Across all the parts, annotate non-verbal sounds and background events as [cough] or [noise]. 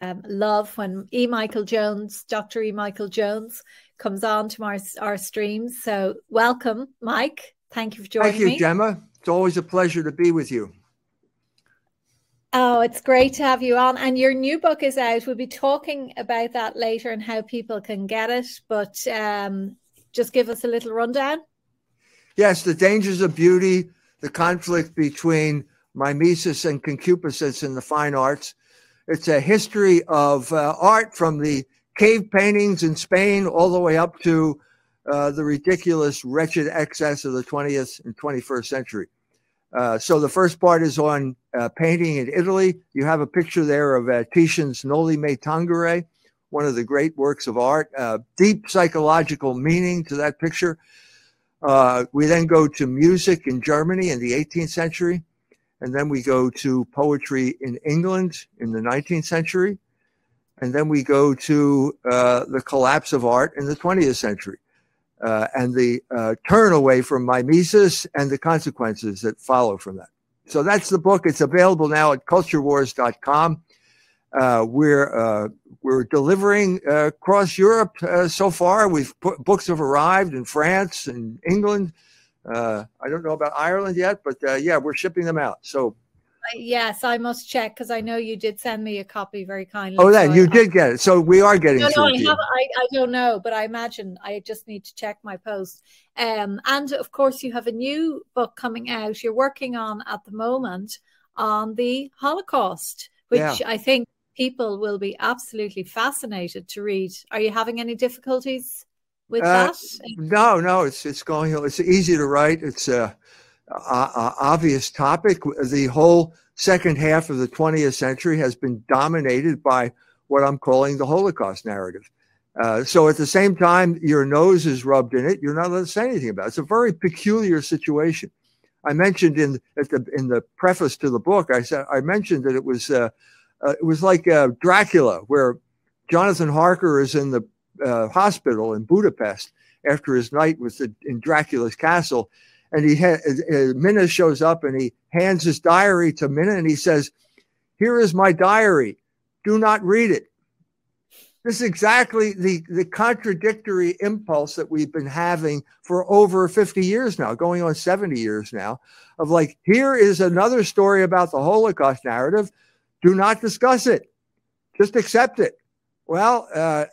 um, love when E. Michael Jones, Dr. E. Michael Jones, comes on to our, our streams. So, welcome, Mike. Thank you for joining me. Thank you, me. Gemma. It's always a pleasure to be with you. Oh, it's great to have you on. And your new book is out. We'll be talking about that later and how people can get it. But um, just give us a little rundown. Yes, The Dangers of Beauty, the conflict between mimesis and concupiscence in the fine arts. It's a history of uh, art from the cave paintings in Spain all the way up to uh, the ridiculous, wretched excess of the 20th and 21st century. Uh, so the first part is on uh, painting in Italy. You have a picture there of uh, Titian's Noli Me Tangere, one of the great works of art. Uh, deep psychological meaning to that picture. We then go to music in Germany in the 18th century, and then we go to poetry in England in the 19th century, and then we go to the collapse of art in the 20th century uh, and the uh, turn away from mimesis and the consequences that follow from that. So that's the book. It's available now at culturewars.com. Uh, we're uh, we're delivering uh, across Europe uh, so far. We've put, books have arrived in France and England. I don't know about Ireland yet, but uh, yeah, we're shipping them out. So yes, I must check because I know you did send me a copy very kindly. Oh, then so you I, did get it. So we are getting. No, no, I, have, I, I don't know, but I imagine I just need to check my post. Um, and of course, you have a new book coming out. You're working on at the moment on the Holocaust, which yeah. I think people will be absolutely fascinated to read. Are you having any difficulties with uh, that? No, no, it's it's going. It's easy to write. It's uh uh, obvious topic. The whole second half of the 20th century has been dominated by what I'm calling the Holocaust narrative. Uh, so at the same time, your nose is rubbed in it. You're not allowed to say anything about it. It's a very peculiar situation. I mentioned in at the in the preface to the book, I said I mentioned that it was uh, uh, it was like uh, Dracula, where Jonathan Harker is in the uh, hospital in Budapest after his night with the, in Dracula's castle, and he ha- uh, Mina shows up and he hands his diary to Mina and he says, "Here is my diary. Do not read it." This is exactly the, the contradictory impulse that we've been having for over 50 years now, going on 70 years now, of like, here is another story about the Holocaust narrative. Do not discuss it. Just accept it. Well, uh,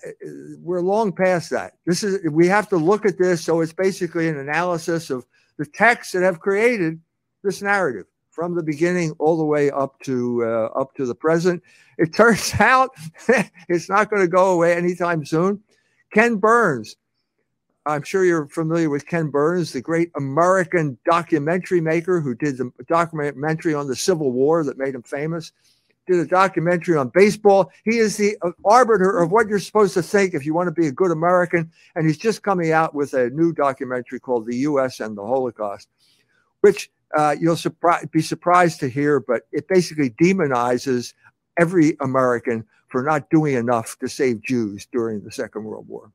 we're long past that. This is we have to look at this. So it's basically an analysis of the texts that have created this narrative from the beginning all the way up to uh, up to the present. It turns [laughs] out [laughs] it's not going to go away anytime soon. Ken Burns, I'm sure you're familiar with Ken Burns, the great American documentary maker who did the documentary on the Civil War that made him famous did a documentary on baseball. He is the arbiter of what you're supposed to think if you want to be a good American. And he's just coming out with a new documentary called The U.S. and the Holocaust, which uh, you'll surpri- be surprised to hear, but it basically demonizes every American for not doing enough to save Jews during the Second World War.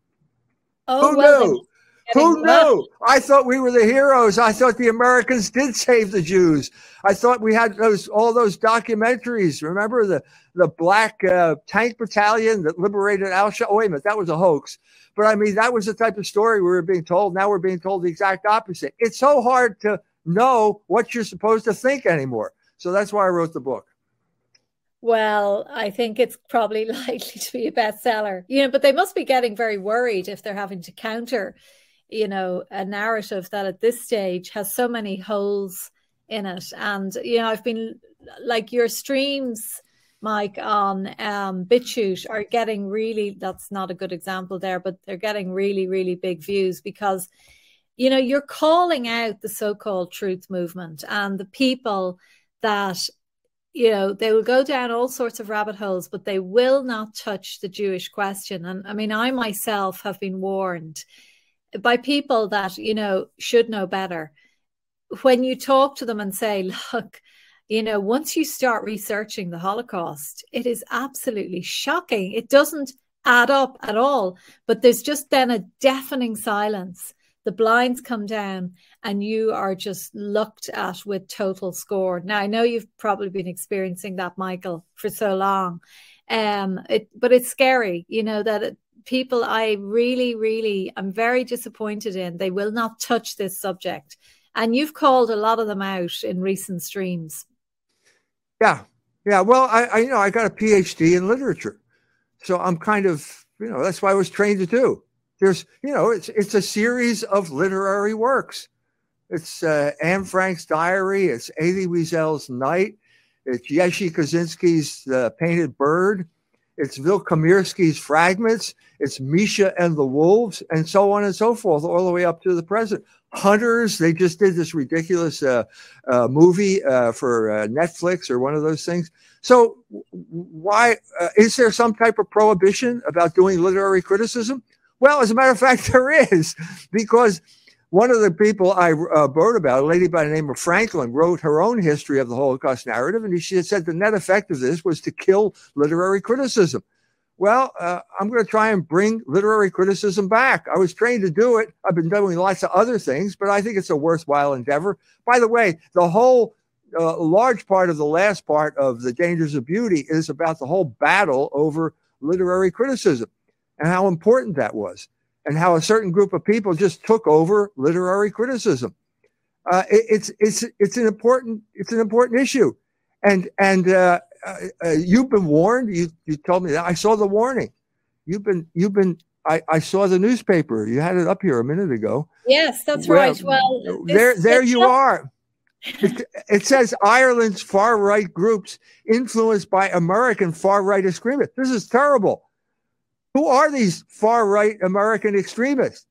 Oh, Who well, knew? Who knew? I thought we were the heroes. I thought the Americans did save the Jews. I thought we had those all those documentaries. Remember the the black uh, tank battalion that liberated Auschwitz? Oh, wait a minute, that was a hoax. But I mean, that was the type of story we were being told. Now we're being told the exact opposite. It's so hard to know what you're supposed to think anymore. So that's why I wrote the book. Well, I think it's probably [laughs] likely to be a bestseller. You know, but they must be getting very worried if they're having to counter you know a narrative that at this stage has so many holes in it. And you know i've been like your streams mike on um bitchute are getting really that's not a good example there but they're getting really really big views because you know you're calling out the so-called truth movement and the people that you know they will go down all sorts of rabbit holes but they will not touch the jewish question. And i mean i myself have been warned by people that you know should know better. When you talk to them and say look you know once you start researching the holocaust it is absolutely shocking. It doesn't add up at all. But there's just then a deafening silence. The blinds come down and you are just looked at with total scorn. Now i know you've probably been experiencing that michael for so long. Um, it, but it's scary, you know, that it, people I really, really, I'm very disappointed in. They will not touch this subject. And you've called a lot of them out in recent streams. Yeah. Yeah. Well, I, I you know, I got a PhD in literature. So I'm kind of, you know, that's why I was trained to do. There's, you know, it's it's a series of literary works. It's uh, Anne Frank's diary. It's Elie Wiesel's Night. It's Jerzy Kosinski's uh, Painted Bird. It's Wilkomirski's Fragments. It's Misha and the Wolves, and so on and so forth, all the way up to the present. Hunters, they just did this ridiculous uh, uh, movie uh, for uh, Netflix or one of those things. So, why uh, is there some type of prohibition about doing literary criticism? Well, as a matter of fact, [laughs] there is, because one of the people I uh, wrote about, a lady by the name of Franklin, wrote her own history of the Holocaust narrative, and she said the net effect of this was to kill literary criticism. Well, uh, I'm going to try and bring literary criticism back. I was trained to do it. I've been doing lots of other things, but I think it's a worthwhile endeavor. By the way, the whole uh, large part of the last part of the dangers of beauty is about the whole battle over literary criticism and how important that was and how a certain group of people just took over literary criticism. Uh, it, it's it's it's an important it's an important issue, and and uh, uh, uh, you've been warned. You you told me that I saw the warning. You've been you've been. I, I saw the newspaper. You had it up here a minute ago. Yes, that's well, right. Well, there there you are. It, it, says Ireland's far right groups influenced by American far right extremists. This is terrible. Who are these far right American extremists?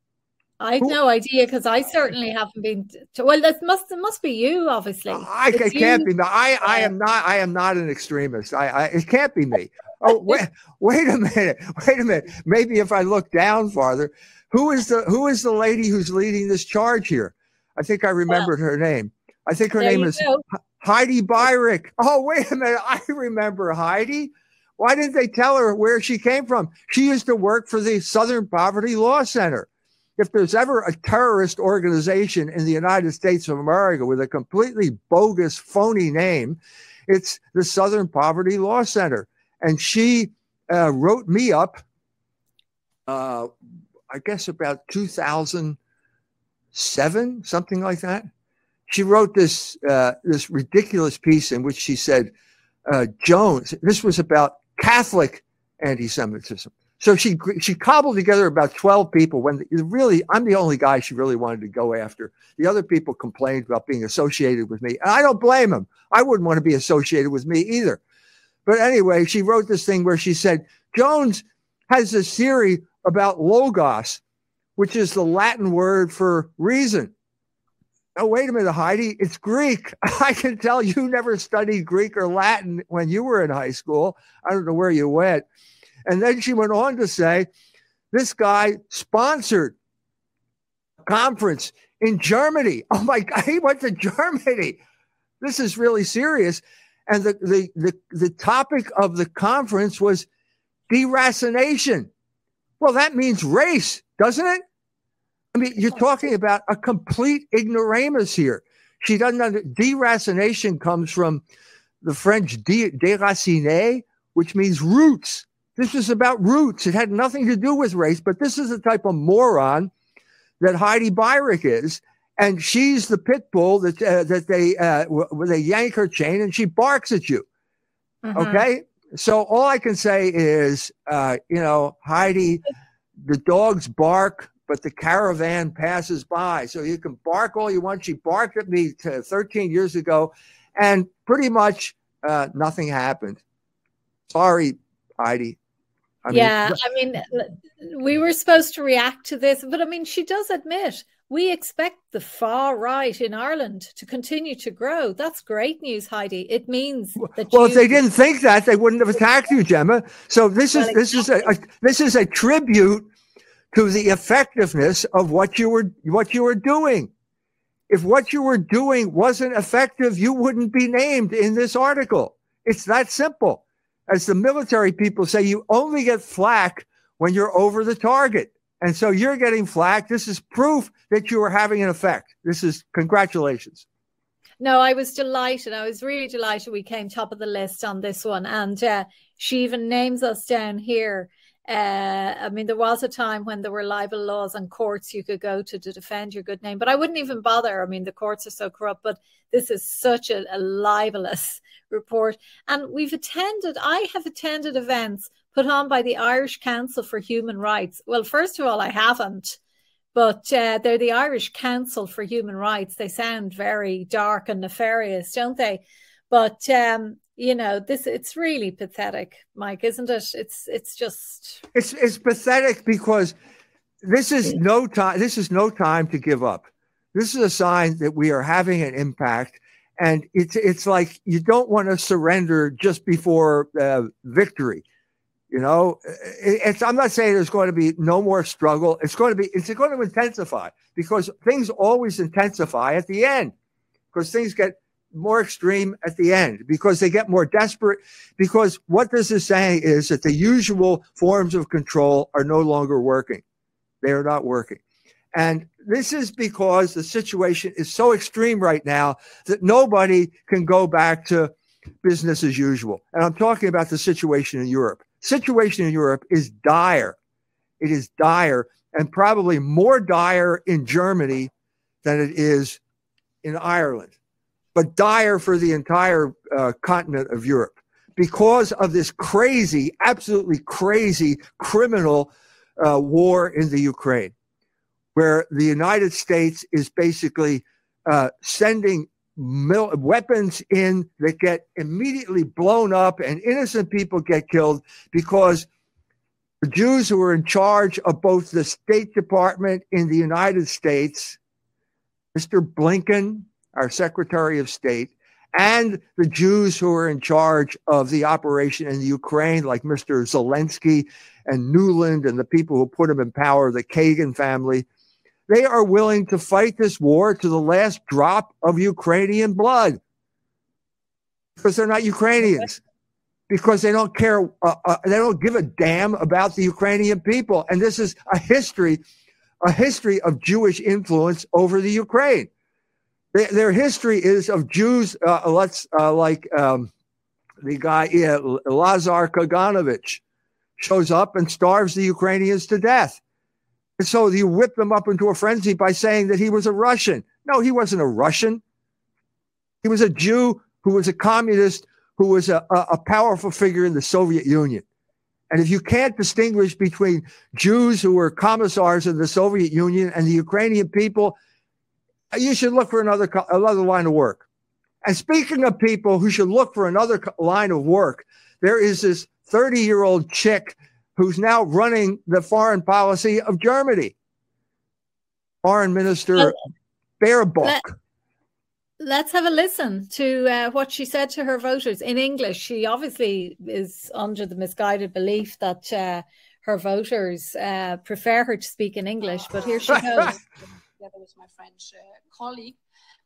I've no idea because I certainly haven't been. To, well, that must it must be you, obviously. I, it can't be me. I, I am not. I am not an extremist. I, I it can't be me. [laughs] Oh wait, wait a minute. [laughs] Wait a minute. Maybe if I look down farther, who is the who is the lady who's leading this charge here? I think I remembered her name. I think her name is go. Heidi Beirich. Oh wait a minute. [laughs] I remember Heidi. Why didn't they tell her where she came from? She used to work for the Southern Poverty Law Center. If there's ever a terrorist organization in the United States of America with a completely bogus, phony name, it's the Southern Poverty Law Center. And she uh, wrote me up, uh, I guess about 2007, something like that. She wrote this uh, this ridiculous piece in which she said, uh, Jones, this was about Catholic anti-Semitism. So she she cobbled together about 12 people when really I'm the only guy she really wanted to go after. The other people complained about being associated with me. And I don't blame them. I wouldn't want to be associated with me either. But anyway, she wrote this thing where she said Jones has this theory about logos, which is the Latin word for reason. Oh, wait a minute, Heidi. It's Greek. [laughs] I can tell you never studied Greek or Latin when you were in high school. I don't know where you went. And then she went on to say, this guy sponsored a conference in Germany. [laughs] Oh my God, he went to Germany. This is really serious. And the, the, the, the topic of the conference was deracination. Well, that means race, doesn't it? I mean, you're talking about a complete ignoramus here. She doesn't under deracination comes from the French de, déraciner, which means roots. This is about roots. It had nothing to do with race, but this is the type of moron that Heidi Beirich is. And she's the pit bull that uh, that they uh, w- they yank her chain and she barks at you. Mm-hmm. Okay, so all I can say is, uh, you know, Heidi, the dogs bark but the caravan passes by. So you can bark all you want. She barked at me 13 years ago, and pretty much uh, nothing happened. Sorry, Heidi. I yeah, mean, I mean, we were supposed to react to this, but I mean, she does admit we expect the far right in Ireland to continue to grow. That's great news, Heidi. It means that well, you... if they didn't think that, they wouldn't have attacked you, Gemma. So this well, is this exactly. is a, a this is a tribute to the effectiveness of what you were what you were doing. If what you were doing wasn't effective, you wouldn't be named in this article. It's that simple. As the military people say, you only get flack when you're over the target. And so you're getting flack. This is proof that you are having an effect. This is congratulations. no, I was delighted. I was really delighted we came top of the list on this one. And uh, she even names us down here. Uh, I mean, there was a time when there were libel laws and courts you could go to to defend your good name, but I wouldn't even bother. I mean, the courts are so corrupt, but this is such a, a libelous [laughs] report. And we've attended, I have attended events put on by the Irish Council for Human Rights. Well, first of all, I haven't but uh, they're the Irish Council for Human Rights. They sound very dark and nefarious, don't they? But um, you know, this it's really pathetic, Mike, isn't it? It's it's just it's it's pathetic because this is no time. This is no time to give up. This is a sign that we are having an impact, and it's it's like you don't want to surrender just before uh, victory. You know, it's, I'm not saying there's going to be no more struggle. It's going to be, it's going to intensify because things always intensify at the end because things get more extreme at the end because they get more desperate. Because what this is saying is that the usual forms of control are no longer working. They are not working. And this is because the situation is so extreme right now that nobody can go back to business as usual. And I'm talking about the situation in Europe situation in Europe is dire. It is dire and probably more dire in Germany than it is in Ireland, but dire for the entire uh, continent of Europe because of this crazy, absolutely crazy criminal uh, war in the Ukraine, where the United States is basically uh, sending mil- weapons in that get immediately blown up and innocent people get killed because the Jews who are in charge of both the State Department in the United States, Mr. Blinken, our Secretary of State, and the Jews who are in charge of the operation in Ukraine, like Mr. Zelensky and Nuland and the people who put him in power, the Kagan family, they are willing to fight this war to the last drop of Ukrainian blood because they're not Ukrainians, because they don't care, uh, uh, they don't give a damn about the Ukrainian people. And this is a history, a history of Jewish influence over the Ukraine. Their, history is of Jews, uh, let's uh, like um, the guy yeah, Lazar Kaganovich shows up and starves the Ukrainians to death and so you whip them up into a frenzy by saying that he was a Russian. No, he wasn't a Russian. He was a Jew who was a communist, who was a, a, a powerful figure in the Soviet Union. And if you can't distinguish between Jews who were commissars in the Soviet Union and the Ukrainian people, you should look for another another line of work. And speaking of people who should look for another line of work, there is this 30 year old chick who's now running the foreign policy of Germany. Foreign Minister Baerbock. Let, us have a listen to uh, what she said to her voters in English. She obviously is under the misguided belief that uh, her voters uh, prefer her to speak in English, but here she [laughs] goes. Together with my French uh, colleague,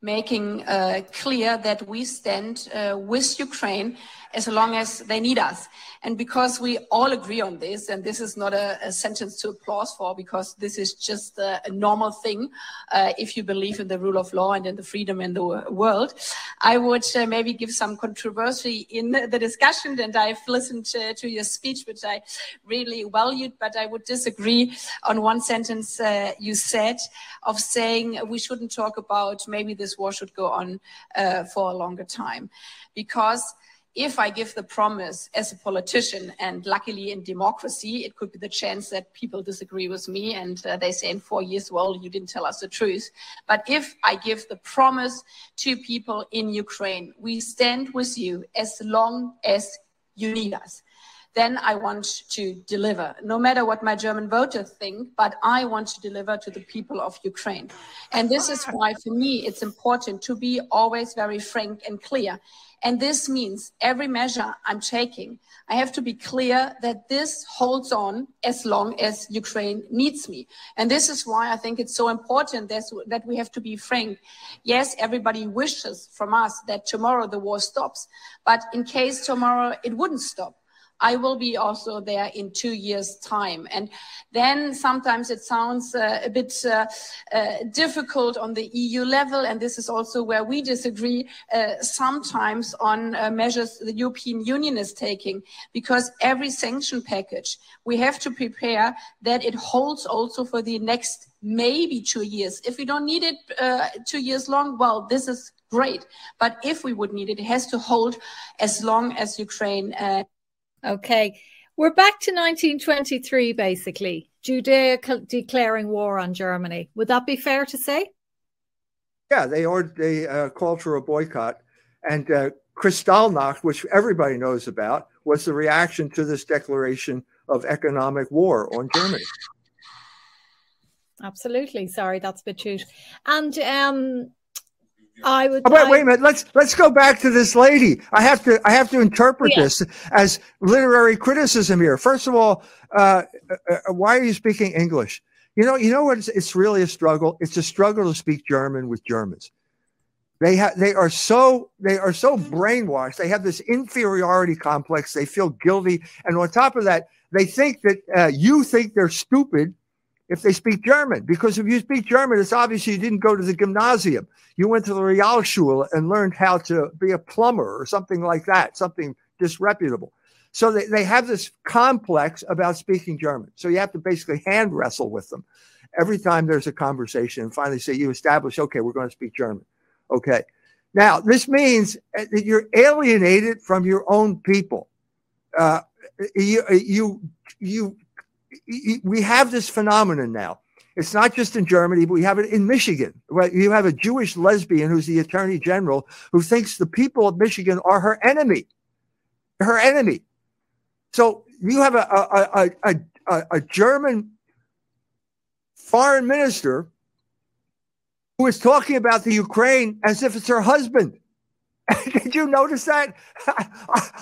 making uh, clear that we stand uh, with Ukraine as long as they need us. And because we all agree on this, and this is not a, a sentence to applause for, because this is just a, a normal thing uh, if you believe in the rule of law and in the freedom in the world, I would uh, maybe give some controversy in the discussion. And I've listened to, your speech, which I really valued, but I would disagree on one sentence uh, you said of saying we shouldn't talk about maybe this war should go on uh, for a longer time. Because if I give the promise as a politician, and luckily in democracy, it could be the chance that people disagree with me and uh, they say in four years, well, you didn't tell us the truth. But if I give the promise to people in Ukraine, we stand with you as long as you need us then I want to deliver, no matter what my German voters think, but I want to deliver to the people of Ukraine. And this is why, for me, it's important to be always very frank and clear. And this means every measure I'm taking, I have to be clear that this holds on as long as Ukraine needs me. And this is why I think it's so important that we have to be frank. Yes, everybody wishes from us that tomorrow the war stops. But in case tomorrow it wouldn't stop, I will be also there in two years' time. And then sometimes it sounds uh, a bit uh, uh, difficult on the EU level, and this is also where we disagree uh, sometimes on uh, measures the European Union is taking, because every sanction package we have to prepare that it holds also for the next maybe two years. If we don't need it uh, two years long, well, this is great. But if we would need it, it has to hold as long as Ukraine Okay. We're back to 1923, basically. Judea declaring war on Germany. Would that be fair to say? Yeah, they ordered they uh, called for a boycott, and uh, Kristallnacht, which everybody knows about, was the reaction to this declaration of economic war on Germany. Absolutely. Sorry, that's a bit cute. And um, I would. Oh, wait, wait a minute. Let's let's go back to this lady. I have to I have to interpret yeah. this as literary criticism here. First of all, uh, uh, uh, why are you speaking English? You know, you know what? It's, it's really a struggle. It's a struggle to speak German with Germans. They have they are so they are so brainwashed. They have this inferiority complex. They feel guilty, and on top of that, they think that uh, you think they're stupid if they speak German. Because if you speak German, it's obvious you didn't go to the gymnasium. You went to the Realschule and learned how to be a plumber or something like that, something disreputable. So they, they have this complex about speaking German. So you have to basically hand wrestle with them every time there's a conversation and finally say, you establish, okay, we're going to speak German. Okay. Now, this means that you're alienated from your own people. Uh, you, you, you we have this phenomenon now. It's not just in Germany, but we have it in Michigan. where You have a Jewish lesbian who's the attorney general who thinks the people of Michigan are her enemy. Her enemy. So you have a, a, a, a, a German foreign minister who is talking about the Ukraine as if it's her husband. [laughs] Did you notice that? [laughs]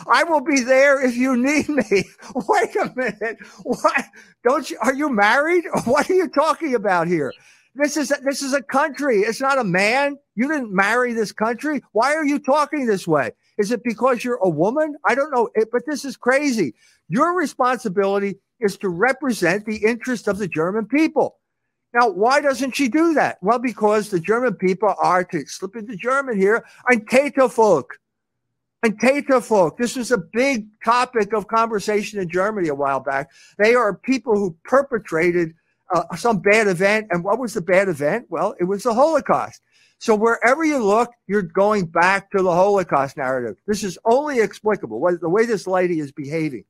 I will be there if you need me. [laughs] Wait a minute. What? Don't you? Are you married? What are you talking about here? This is this is a country. It's not a man. You didn't marry this country. Why are you talking this way? Is it because you're a woman? I don't know. But this is crazy. Your responsibility is to represent the interest of the German people. Now, why doesn't she do that? Well, because the German people are, to slip into German here, ein Tätervolk. Ein Tätervolk. This was a big topic of conversation in Germany a while back. They are people who perpetrated uh, some bad event. And what was the bad event? Well, it was the Holocaust. So wherever you look, you're going back to the Holocaust narrative. This is only explicable. The way this lady is behaving,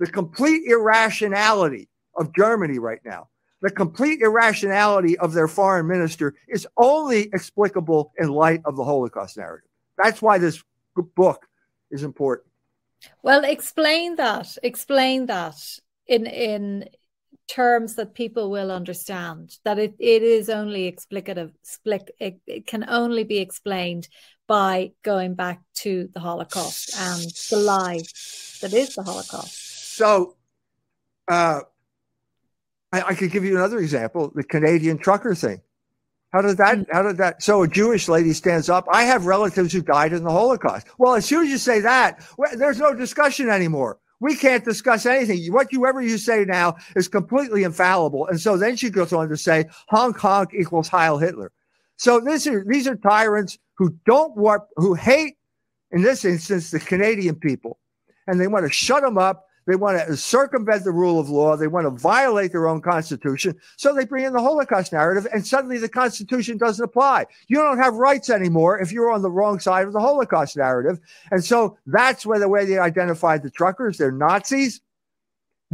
the complete irrationality of Germany right now the complete irrationality of their foreign minister is only explicable in light of the Holocaust narrative. That's why this book is important. Well, explain that. Explain that in in terms that people will understand. That it, it is only explicative. Split, it, it can only be explained by going back to the Holocaust and the lie that is the Holocaust. So, uh, I, I, could give you another example: the Canadian trucker thing. How did that? How did that? So a Jewish lady stands up. I have relatives who died in the Holocaust. Well, as soon as you say that, there's no discussion anymore. We can't discuss anything. What you ever you say now is completely infallible. And so then she goes on to say, "Honk honk equals Heil Hitler." So are these are tyrants who don't want, who hate, in this instance, the Canadian people, and they want to shut them up they want to circumvent the rule of law. They want to violate their own constitution. So they bring in the Holocaust narrative, and suddenly the Constitution doesn't apply. You don't have rights anymore if you're on the wrong side of the Holocaust narrative. And so that's where the way they identified the truckers. They're Nazis.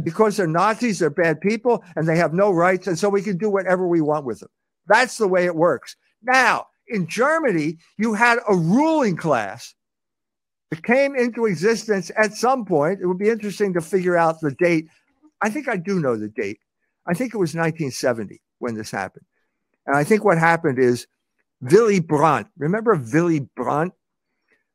Because they're Nazis, they're bad people, and they have no rights. And so we can do whatever we want with them. That's the way it works. Now, in Germany, you had a ruling class it came into existence at some point. It would be interesting to figure out the date. I think I do know the date. I think it was 1970 when this happened. And I think what happened is Willy Brandt. Remember Willy Brandt,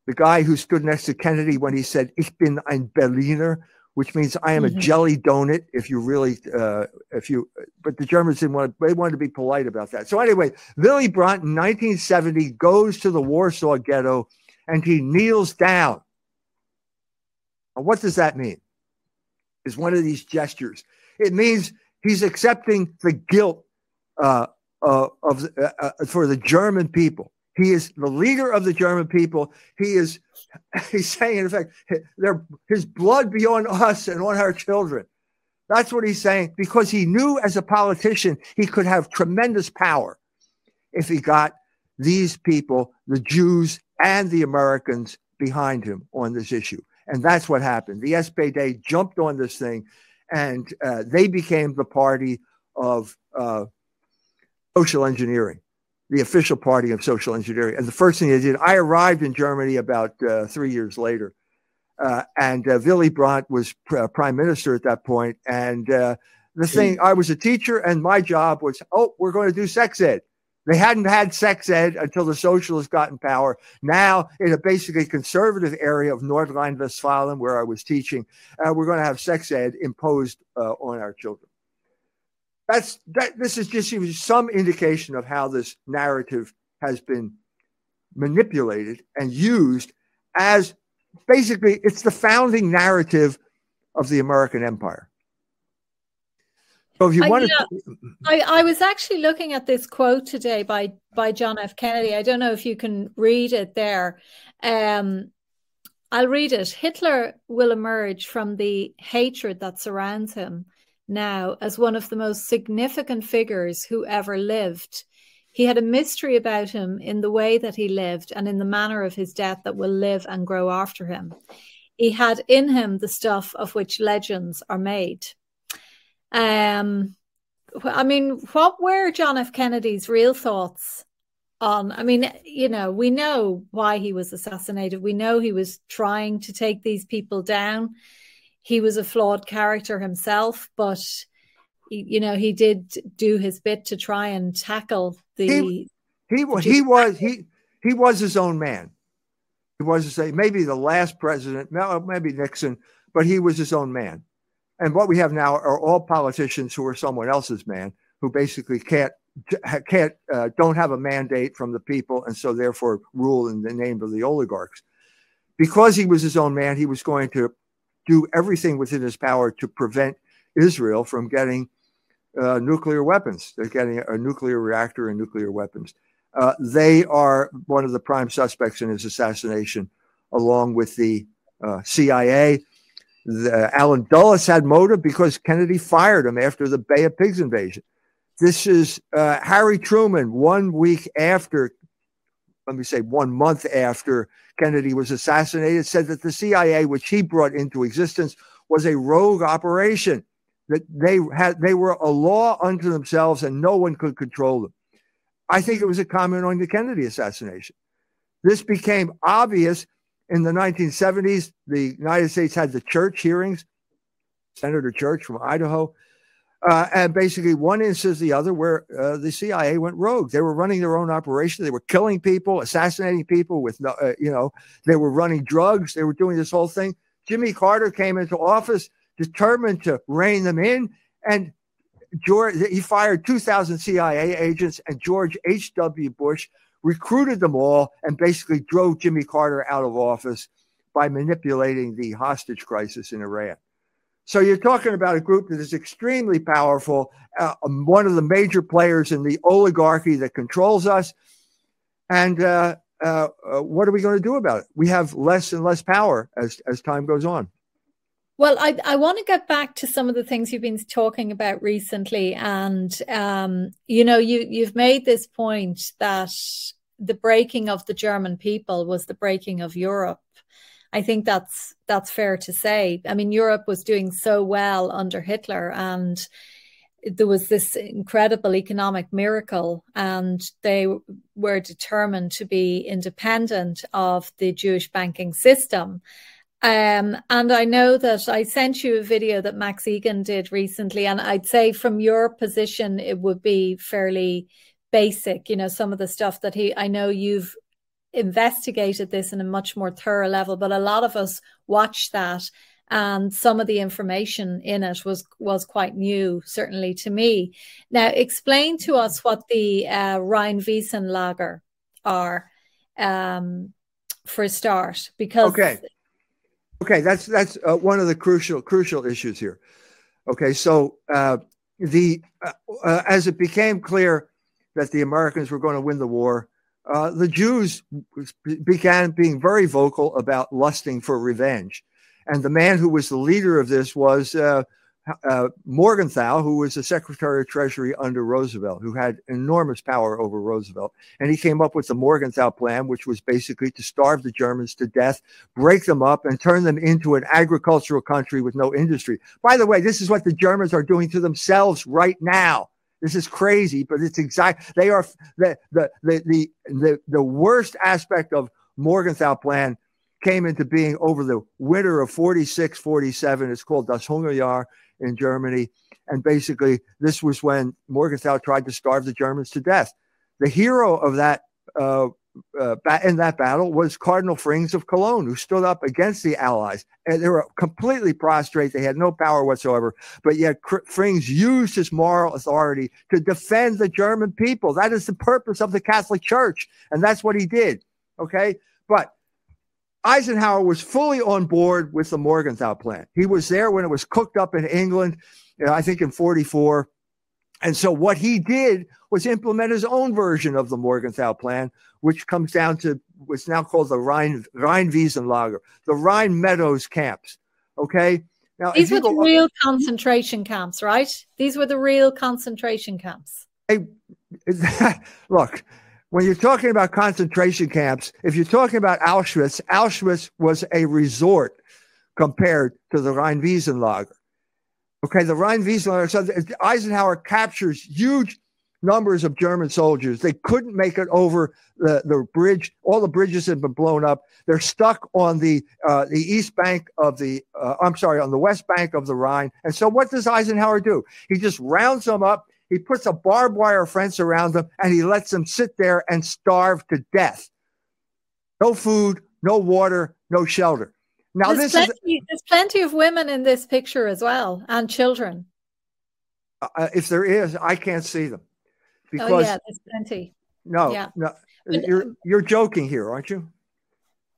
the guy who stood next to Kennedy when he said, Ich bin ein Berliner, which means I am mm-hmm. a jelly donut. If you really, uh, if you, but the Germans didn't want to, they wanted to be polite about that. So anyway, Willy Brandt in 1970 goes to the Warsaw ghetto and he kneels down. Now, what does that mean? is one of these gestures. It means he's accepting the guilt uh, uh, of uh, uh, for the German people. He is the leader of the German people. He is [laughs] he's saying in effect, his blood be on us and on our children. That's what he's saying because he knew as a politician he could have tremendous power if he got these people, the Jews and the Americans, behind him on this issue. And that's what happened. The SPD jumped on this thing and uh, they became the party of uh, social engineering, the official party of social engineering. And the first thing they did, I arrived in Germany about uh, three years later. Uh, and uh, Willy Brandt was pr- uh, prime minister at that point. And the thing, I was a teacher, and my job was, oh, we're going to do sex ed. They hadn't had sex ed until the socialists got in power. Now, in a basically conservative area of North Rhine Westphalia, where I was teaching, uh, we're going to have sex ed imposed uh, on our children. That's that. This is just some indication of how this narrative has been manipulated and used as basically it's the founding narrative of the American empire. So if you want to, I, I was actually looking at this quote today by by John F. Kennedy. I don't know if you can read it there. Um, I'll read it. Hitler will emerge from the hatred that surrounds him now as one of the most significant figures who ever lived. He had a mystery about him in the way that he lived and in the manner of his death that will live and grow after him. He had in him the stuff of which legends are made. Um, I mean, what were John F. Kennedy's real thoughts on? I mean, you know, we know why he was assassinated. We know he was trying to take these people down. He was a flawed character himself, but you know, he did do his bit to try and tackle the. He, he was he was he he was his own man. He was to say maybe the last president, no maybe Nixon, but he was his own man. And what we have now are all politicians who are someone else's man, who basically can't can't uh, don't have a mandate from the people, and so therefore rule in the name of the oligarchs. Because he was his own man, he was going to do everything within his power to prevent Israel from getting uh, nuclear weapons. They're getting a nuclear reactor and nuclear weapons. Uh, they are one of the prime suspects in his assassination, along with the uh, CIA the, Allen Dulles had motive because Kennedy fired him after the Bay of Pigs invasion. This is uh, Harry Truman, one week after, let me say one month after Kennedy was assassinated, said that the CIA, which he brought into existence, was a rogue operation, that they had they were a law unto themselves and no one could control them. I think it was a comment on the Kennedy assassination. This became obvious in the 1970s, the United States had the Church hearings, Senator Church from Idaho, uh, and basically one instance the other where uh, the CIA went rogue. They were running their own operation. They were killing people, assassinating people with no, uh, you know, they were running drugs. They were doing this whole thing. Jimmy Carter came into office determined to rein them in, and George he fired 2,000 CIA agents, and George H. W. Bush recruited them all and basically drove Jimmy Carter out of office by manipulating the hostage crisis in Iran. So you're talking about a group that is extremely powerful, uh, um, one of the major players in the oligarchy that controls us. And uh, uh, uh what are we going to do about it? We have less and less power as, as time goes on. Well, I, I want to get back to some of the things you've been talking about recently, and um, you know, you you've made this point that the breaking of the German people was the breaking of Europe. I think that's that's fair to say. I mean, Europe was doing so well under Hitler, and there was this incredible economic miracle, and they were determined to be independent of the Jewish banking system. Um, and I know that I sent you a video that Max Egan did recently, and I'd say from your position, it would be fairly basic. You know, some of the stuff that he, I know you've investigated this in a much more thorough level, but a lot of us watched that, and some of the information in it was was quite new, certainly to me. Now, explain to us what the uh, Rheinwiesenlager are, um, for a start, because. Okay Okay, that's that's uh, one of the crucial crucial issues here. Okay, so uh, the uh, uh as it became clear that the Americans were going to win the war, uh, the Jews began being very vocal about lusting for revenge, and the man who was the leader of this was uh, Morgenthau, who was the Secretary of Treasury under Roosevelt, who had enormous power over Roosevelt. And he came up with the Morgenthau Plan, which was basically to starve the Germans to death, break them up, and turn them into an agricultural country with no industry. By the way, this is what the Germans are doing to themselves right now. This is crazy, but it's exact. They are the the the the the, the worst aspect of Morgenthau Plan came into being over the winter of 46 47 it's called das hungerjahr in Germany. And basically, this was when Morgenthau tried to starve the Germans to death. The hero of that uh, uh, in that battle was Cardinal Frings of Cologne, who stood up against the Allies. And they were completely prostrate. They had no power whatsoever. But yet, Frings used his moral authority to defend the German people. That is the purpose of the Catholic Church. And that's what he did. Okay. But Eisenhower was fully on board with the Morgenthau plan. He was there when it was cooked up in England, you know, I think in 44. And so what he did was implement his own version of the Morgenthau plan, which comes down to what's now called the Rhine Rheinwiesenlager, the Rhine Meadows camps. Okay. Now these were the real concentration camps, right? These were the real concentration camps. Hey, [laughs] look, when you're talking about concentration camps, if you're talking about Auschwitz, Auschwitz was a resort compared to the Rheinwiesenlager. Okay, the Rheinwiesenlager, so Eisenhower captures huge numbers of German soldiers. They couldn't make it over the, the bridge. All the bridges had been blown up. They're stuck on the uh, the east bank of the, uh, I'm sorry, on the west bank of the Rhine. And so what does Eisenhower do? He just rounds them up he puts a barbed wire fence around them and he lets them sit there and starve to death. No food, no water, no shelter. Now, there's this plenty, is there's plenty of women in this picture as well and children. Uh, uh if there is, I can't see them because oh, yeah, there's plenty. No, yeah. no, you're you're joking here, aren't you?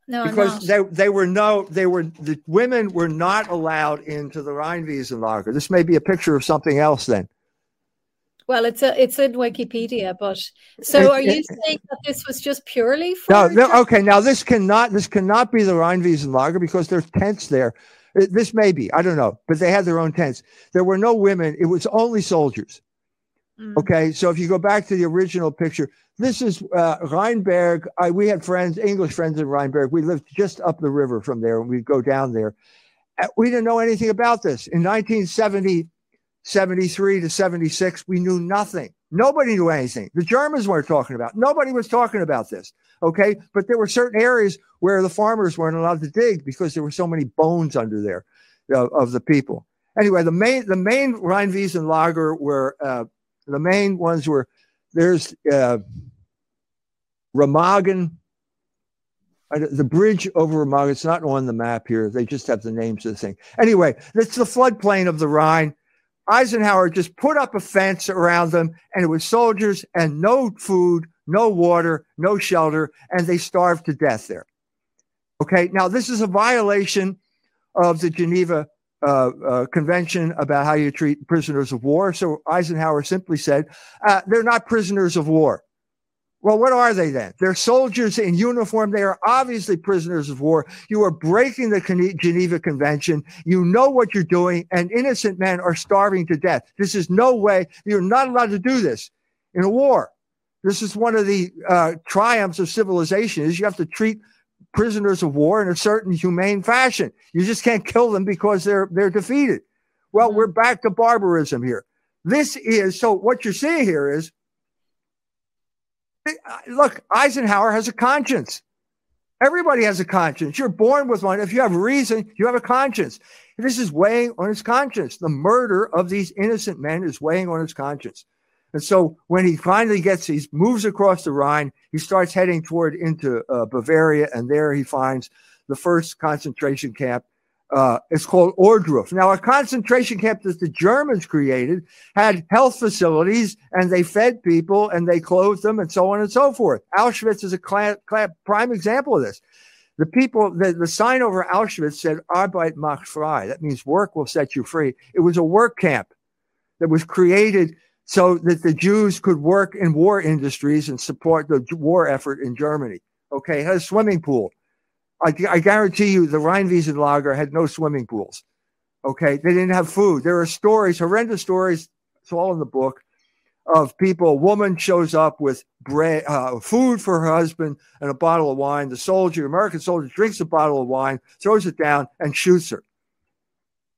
No, because they they were no they were the women were not allowed into the Rheinwiesenlager. This may be a picture of something else then. Well, it's a it's in Wikipedia, but so are you saying that this was just purely for? No, no okay. Now this cannot this cannot be the Rheinwiesenlager because there's tents there. This may be, I don't know, but they had their own tents. There were no women; it was only soldiers. Mm. Okay, so if you go back to the original picture, this is uh, Rheinberg. I, we had friends, English friends in Rheinberg. We lived just up the river from there, and we'd go down there. Uh, we didn't know anything about this in 1970. 73 to 76, we knew nothing. Nobody knew anything. The Germans weren't talking about. Nobody was talking about this. Okay, but there were certain areas where the farmers weren't allowed to dig because there were so many bones under there uh, of the people. Anyway, the main the main Rheinwiesen lager were uh, the main ones were there's uh, Remagen, the bridge over Remagen. It's not on the map here. They just have the names of the thing. Anyway, it's the floodplain of the Rhine. Eisenhower just put up a fence around them, and it was soldiers and no food, no water, no shelter, and they starved to death there. Okay, now this is a violation of the Geneva uh, uh, Convention about how you treat prisoners of war. So Eisenhower simply said, uh, they're not prisoners of war. Well, what are they then? They're soldiers in uniform. They are obviously prisoners of war. You are breaking the Geneva Convention. You know what you're doing, and innocent men are starving to death. This is no way. You're not allowed to do this in a war. This is one of the uh, triumphs of civilization is you have to treat prisoners of war in a certain humane fashion. You just can't kill them because they're they're defeated. Well, mm-hmm. we're back to barbarism here. This is so what you're seeing here is look, Eisenhower has a conscience. Everybody has a conscience. You're born with one. If you have reason, you have a conscience. This is weighing on his conscience. The murder of these innocent men is weighing on his conscience. And so when he finally gets, he moves across the Rhine, he starts heading toward into uh, Bavaria, and there he finds the first concentration camp uh, it's called Ohrdruf. Now, a concentration camp that the Germans created had health facilities and they fed people and they clothed them and so on and so forth. Auschwitz is a prime example of this. The people, the, the sign over Auschwitz said Arbeit macht frei. That means work will set you free. It was a work camp that was created so that the Jews could work in war industries and support the war effort in Germany. Okay, it had a swimming pool. I, I guarantee you the Rheinwiesenlager had no swimming pools. Okay, they didn't have food. There are stories, horrendous stories, it's all in the book, of people. A woman shows up with bread, uh, food for her husband and a bottle of wine. The soldier, American soldier, drinks a bottle of wine, throws it down, and shoots her.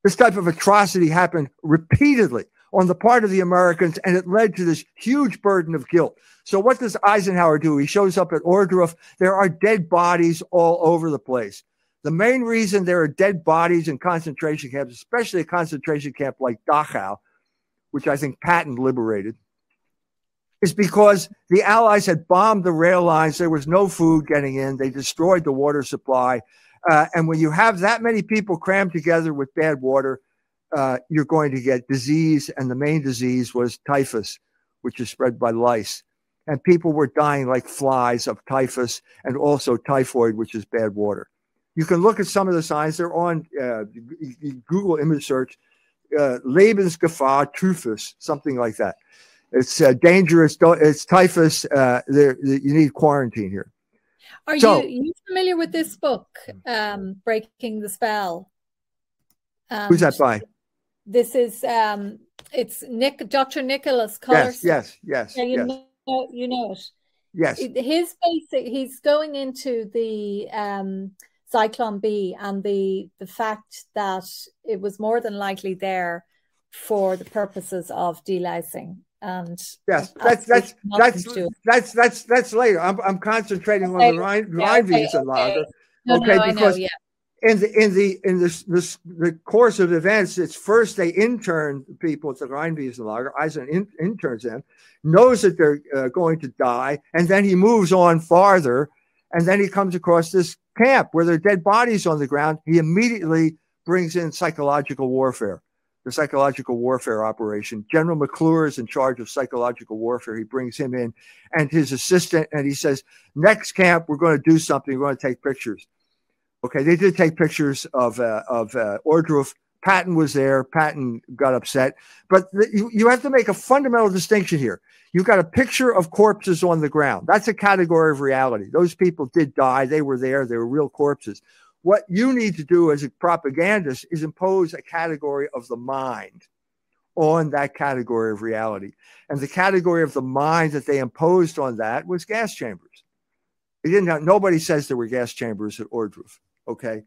This type of atrocity happened repeatedly on the part of the Americans, and it led to this huge burden of guilt. So, what does Eisenhower do? He shows up at Ohrdruf. There are dead bodies all over the place. The main reason there are dead bodies in concentration camps, especially a concentration camp like Dachau, which I think Patton liberated, is because the Allies had bombed the rail lines. There was no food getting in. They destroyed the water supply. Uh, and when you have that many people crammed together with bad water, uh, you're going to get disease. And the main disease was typhus, which is spread by lice. And people were dying like flies of typhus and also typhoid, which is bad water. You can look at some of the signs. They're on uh, Google image search, uh, Lebensgefahr typhus, something like that. It's uh, dangerous. It's typhus. Uh, there, you need quarantine here. Are so, you, you familiar with this book, um, Breaking the Spell? Um, who's that by? This is um, it's Nick Dr. Nicholas Collis. Yes, yes, yes. Yeah, you yes. Know you know it. Yes. His basic he's going into the um Zyklon B and the the fact that it was more than likely there for the purposes of delousing and yes that's that's that's that's that's that's later i'm, I'm concentrating on the Rhine, yeah, okay, okay. lager no, okay no, because know, yeah in the in the in this the course of events, it's first they intern people at the Rheinwiesenlager. Eisen in, interns them, knows that they're uh, going to die, and then he moves on farther, and then he comes across this camp where there are dead bodies on the ground. He immediately brings in psychological warfare, the psychological warfare operation. General McClure is in charge of psychological warfare. He brings him in and his assistant, and he says, "Next camp, we're going to do something. We're going to take pictures." Okay, they did take pictures of uh, of uh, Ohrdruf. Patton was there. Patton got upset, but the, you, you have to make a fundamental distinction here. You've got a picture of corpses on the ground. That's a category of reality. Those people did die. They were there. They were real corpses. What you need to do as a propagandist is impose a category of the mind on that category of reality. And the category of the mind that they imposed on that was gas chambers. They didn't have, nobody says there were gas chambers at Ohrdruf. Okay.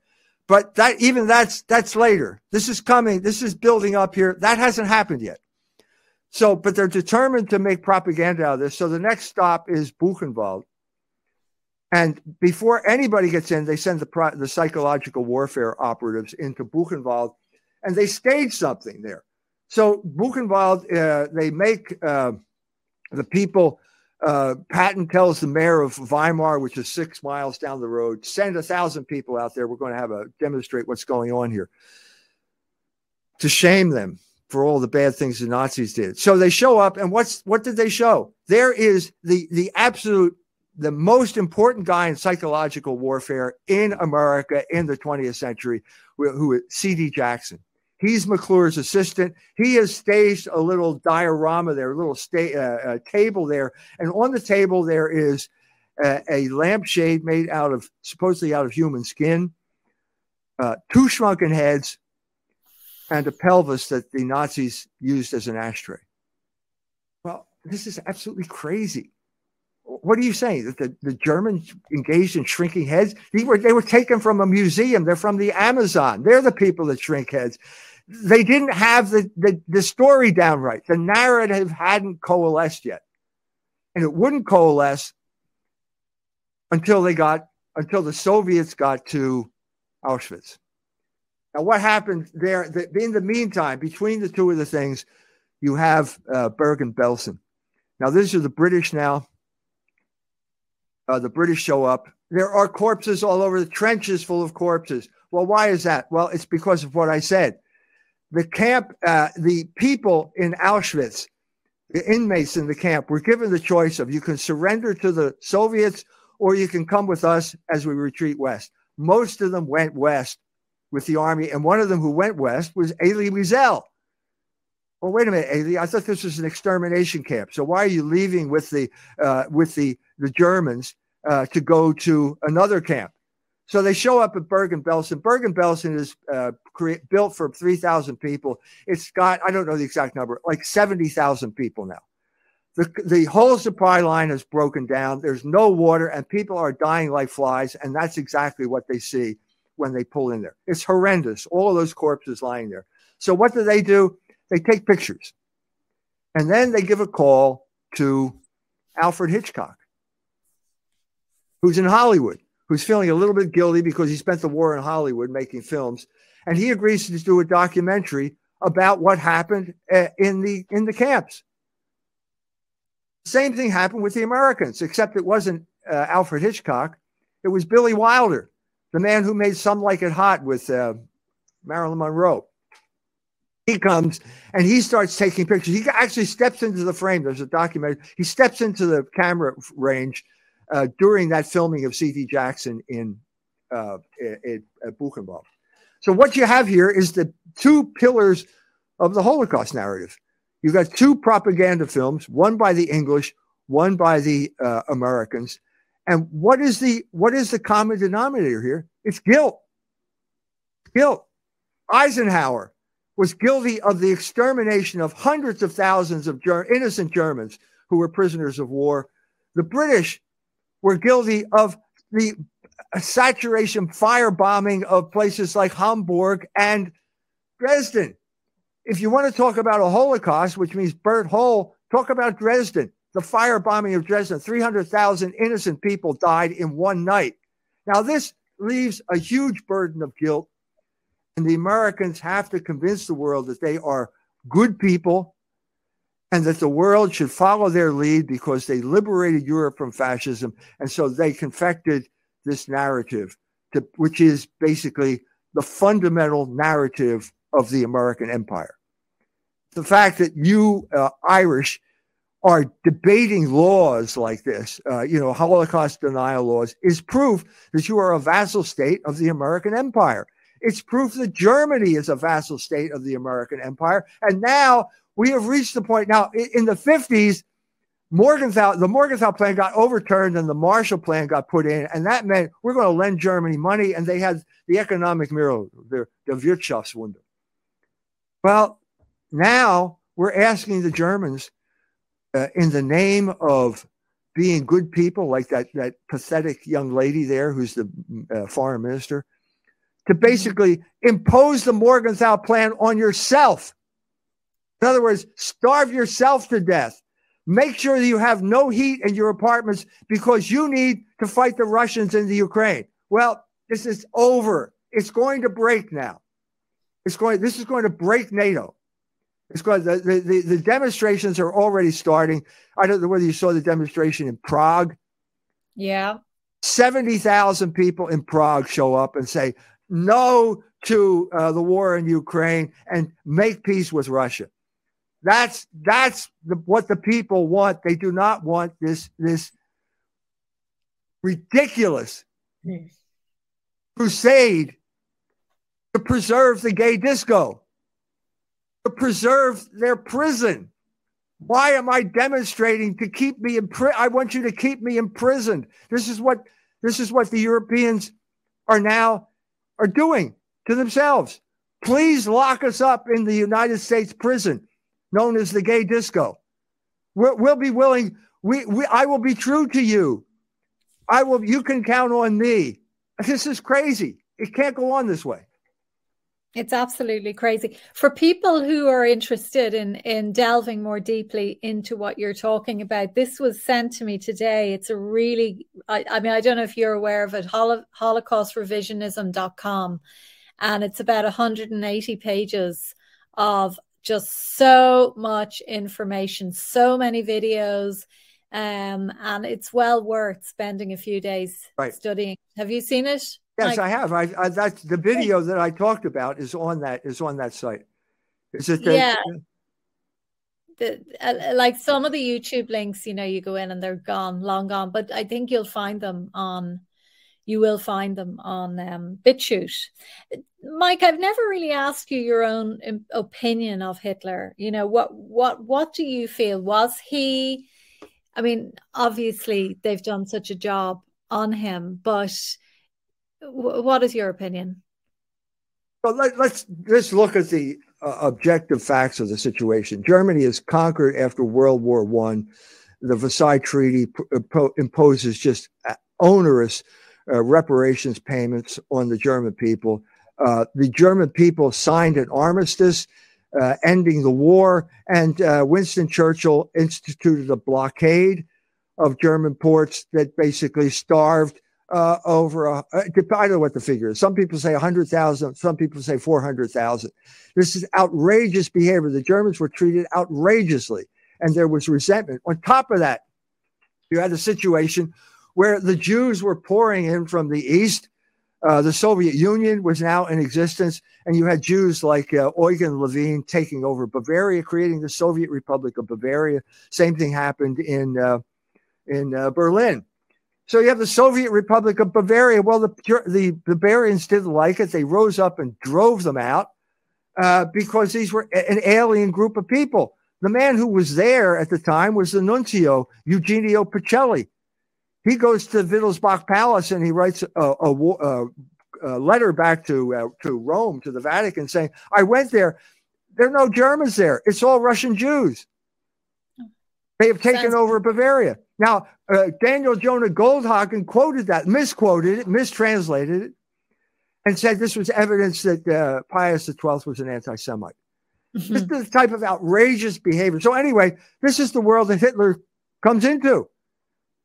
But that even that's that's later. This is coming. This is building up here. That hasn't happened yet. So, but they're determined to make propaganda out of this. So the next stop is Buchenwald. And before anybody gets in, they send the, the psychological warfare operatives into Buchenwald and they stage something there. So Buchenwald, uh, they make uh, the people uh, Patton tells the mayor of Weimar, which is six miles down the road, send a thousand people out there. We're going to have a demonstrate what's going on here to shame them for all the bad things the Nazis did. So they show up, and what's what did they show? There is the the absolute the most important guy in psychological warfare in America in the 20th century, who, who C.D. Jackson. He's McClure's assistant. He has staged a little diorama there, a little sta- uh, uh, table there, and on the table there is a, a lampshade made out of supposedly out of human skin, uh, two shrunken heads, and a pelvis that the Nazis used as an ashtray. Well, this is absolutely crazy. What are you saying? That the, the Germans engaged in shrinking heads? They were, they were taken from a museum. They're from the Amazon. They're the people that shrink heads they didn't have the, the, the story down right. The narrative hadn't coalesced yet. And it wouldn't coalesce until they got until the Soviets got to Auschwitz. Now, what happened there? The, in the meantime, between the two of the things, you have uh, Bergen Belsen. Now, these are the British now. Uh, the British show up. There are corpses all over the trenches full of corpses. Well, why is that? Well, it's because of what I said the camp, uh, the people in Auschwitz, the inmates in the camp, were given the choice of you can surrender to the Soviets or you can come with us as we retreat west. Most of them went west with the army, and one of them who went west was Elie Wiesel. Well, wait a minute, Elie. I thought this was an extermination camp. So why are you leaving with the uh, with the the Germans uh, to go to another camp? So they show up at Bergen-Belsen. Bergen-Belsen is uh, cre- built for 3,000 people. It's got, I don't know the exact number, like 70,000 people now. The, the whole supply line is broken down. There's no water, and people are dying like flies. And that's exactly what they see when they pull in there. It's horrendous. All of those corpses lying there. So what do they do? They take pictures. And then they give a call to Alfred Hitchcock, who's in Hollywood who's feeling a little bit guilty because he spent the war in Hollywood making films, and he agrees to do a documentary about what happened uh, in the in the camps. Same thing happened with the Americans, except it wasn't uh, Alfred Hitchcock; it was Billy Wilder, the man who made "Some Like It Hot" with uh, Marilyn Monroe. He comes and he starts taking pictures. He actually steps into the frame. There's a documentary. He steps into the camera range uh, during that filming of C.D. Jackson in uh, at Buchenwald. So what you have here is the two pillars of the Holocaust narrative. You've got two propaganda films, one by the English, one by the uh, Americans. And what is the what is the common denominator here? It's guilt. Guilt. Eisenhower was guilty of the extermination of hundreds of thousands of ger- innocent Germans who were prisoners of war. The British were guilty of the saturation firebombing of places like Hamburg and Dresden. If you want to talk about a Holocaust, which means burnt whole, talk about Dresden. The firebombing of Dresden, 300,000 innocent people died in one night. Now, this leaves a huge burden of guilt. And the Americans have to convince the world that they are good people and that the world should follow their lead because they liberated Europe from fascism. And so they confected this narrative, to, which is basically the fundamental narrative of the American empire. The fact that you uh, Irish are debating laws like this, uh, you know, Holocaust denial laws, is proof that you are a vassal state of the American empire. It's proof that Germany is a vassal state of the American empire. And now we have reached the point now in the 50s morgenthau the morgenthau plan got overturned and the marshall plan got put in and that meant we're going to lend germany money and they had the economic miracle the, the wirtschaftswunder. Well now we're asking the germans uh, in the name of being good people like that that pathetic young lady there who's the uh, foreign minister to basically impose the morgenthau plan on yourself in other words, starve yourself to death. Make sure that you have no heat in your apartments because you need to fight the Russians in the Ukraine. Well, this is over. It's going to break now. It's going. This is going to break NATO. It's going. The, the, the demonstrations are already starting. I don't know whether you saw the demonstration in Prague. Yeah. 70,000 people in Prague show up and say no to uh, the war in Ukraine and make peace with Russia. That's that's the, what the people want. They do not want this this ridiculous crusade to preserve the gay disco, to preserve their prison. Why am I demonstrating to keep me in prison? I want you to keep me imprisoned. This is what this is what the Europeans are now are doing to themselves. Please lock us up in the United States prison known as the gay disco. we will be willing. We, we, I will be true to you. I will. You can count on me. This is crazy. It can't go on this way. It's absolutely crazy. For people who are interested in in delving more deeply into what you're talking about, this was sent to me today. It's a really, I, I mean, I don't know if you're aware of it, Holo, holocaustrevisionism.com. And it's about 180 pages of just so much information, so many videos, um, and it's well worth spending a few days right. studying. Have you seen it? Yes, like, I have. I, I that's the video that I talked about is on that is on that site. Is it? The, yeah. the, uh, like some of the YouTube links, you know, you go in and they're gone, long gone. But I think you'll find them on, you will find them on um, BitChute. Mike, I've never really asked you your own opinion of Hitler. You know, what what what do you feel? Was he? I mean, obviously they've done such a job on him, but what is your opinion? Well, let, us let's look at the uh, objective facts of the situation. Germany is conquered after World War One. The Versailles Treaty p- imposes just uh, onerous uh, reparations payments on the German people. Uh, the German people signed an armistice uh, ending the war, and uh, Winston Churchill instituted a blockade of German ports that basically starved uh, over a, uh, I don't know what the figure is. Some people say 100,000, some people say 400,000. This is outrageous behavior. The Germans were treated outrageously, and there was resentment. On top of that, you had a situation where the Jews were pouring in from the east. Uh, the Soviet Union was now in existence, and you had Jews like uh, Eugen Levine taking over Bavaria, creating the Soviet Republic of Bavaria. Same thing happened in uh, in uh, Berlin. So you have the Soviet Republic of Bavaria. Well, the, the Bavarians didn't like it. They rose up and drove them out uh, because these were an alien group of people. The man who was there at the time was the nuncio, Eugenio Pacelli. He goes to Wittelsbach Palace and he writes a, a, a, a letter back to, uh, to Rome, to the Vatican, saying, I went there. There are no Germans there. It's all Russian Jews. They have taken Sounds- over Bavaria. Now, uh, Daniel Jonah Goldhagen quoted that, misquoted it, mistranslated it, and said this was evidence that uh, Pius XII was an anti Semite. Mm-hmm. This is the type of outrageous behavior. So, anyway, this is the world that Hitler comes into.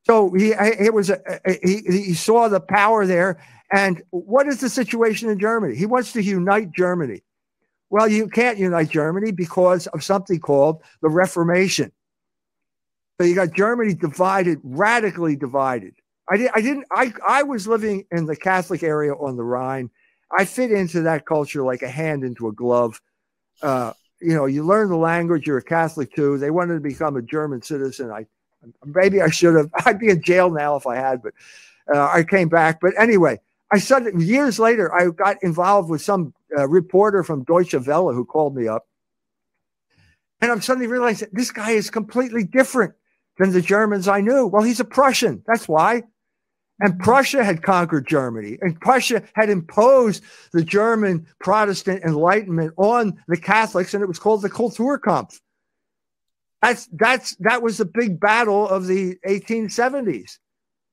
So he it was a, he he saw the power there, and what is the situation in Germany? He wants to unite Germany. Well, you can't unite Germany because of something called the Reformation. So you got Germany divided, radically divided. I, did, I didn't. I I was living in the Catholic area on the Rhine. I fit into that culture like a hand into a glove. Uh, you know, you learn the language. You're a Catholic too. They wanted to become a German citizen. I maybe I should have. [laughs] I'd be in jail now if I had, but uh, I came back. But anyway, I said years later I got involved with some uh, reporter from Deutsche Welle who called me up, and I'm suddenly realizing this guy is completely different than the Germans I knew. Well, he's a Prussian. That's why. And. Prussia had conquered Germany, and Prussia had imposed the German Protestant Enlightenment on the Catholics, and it was called the Kulturkampf. That's that's that was the big battle of the 1870s.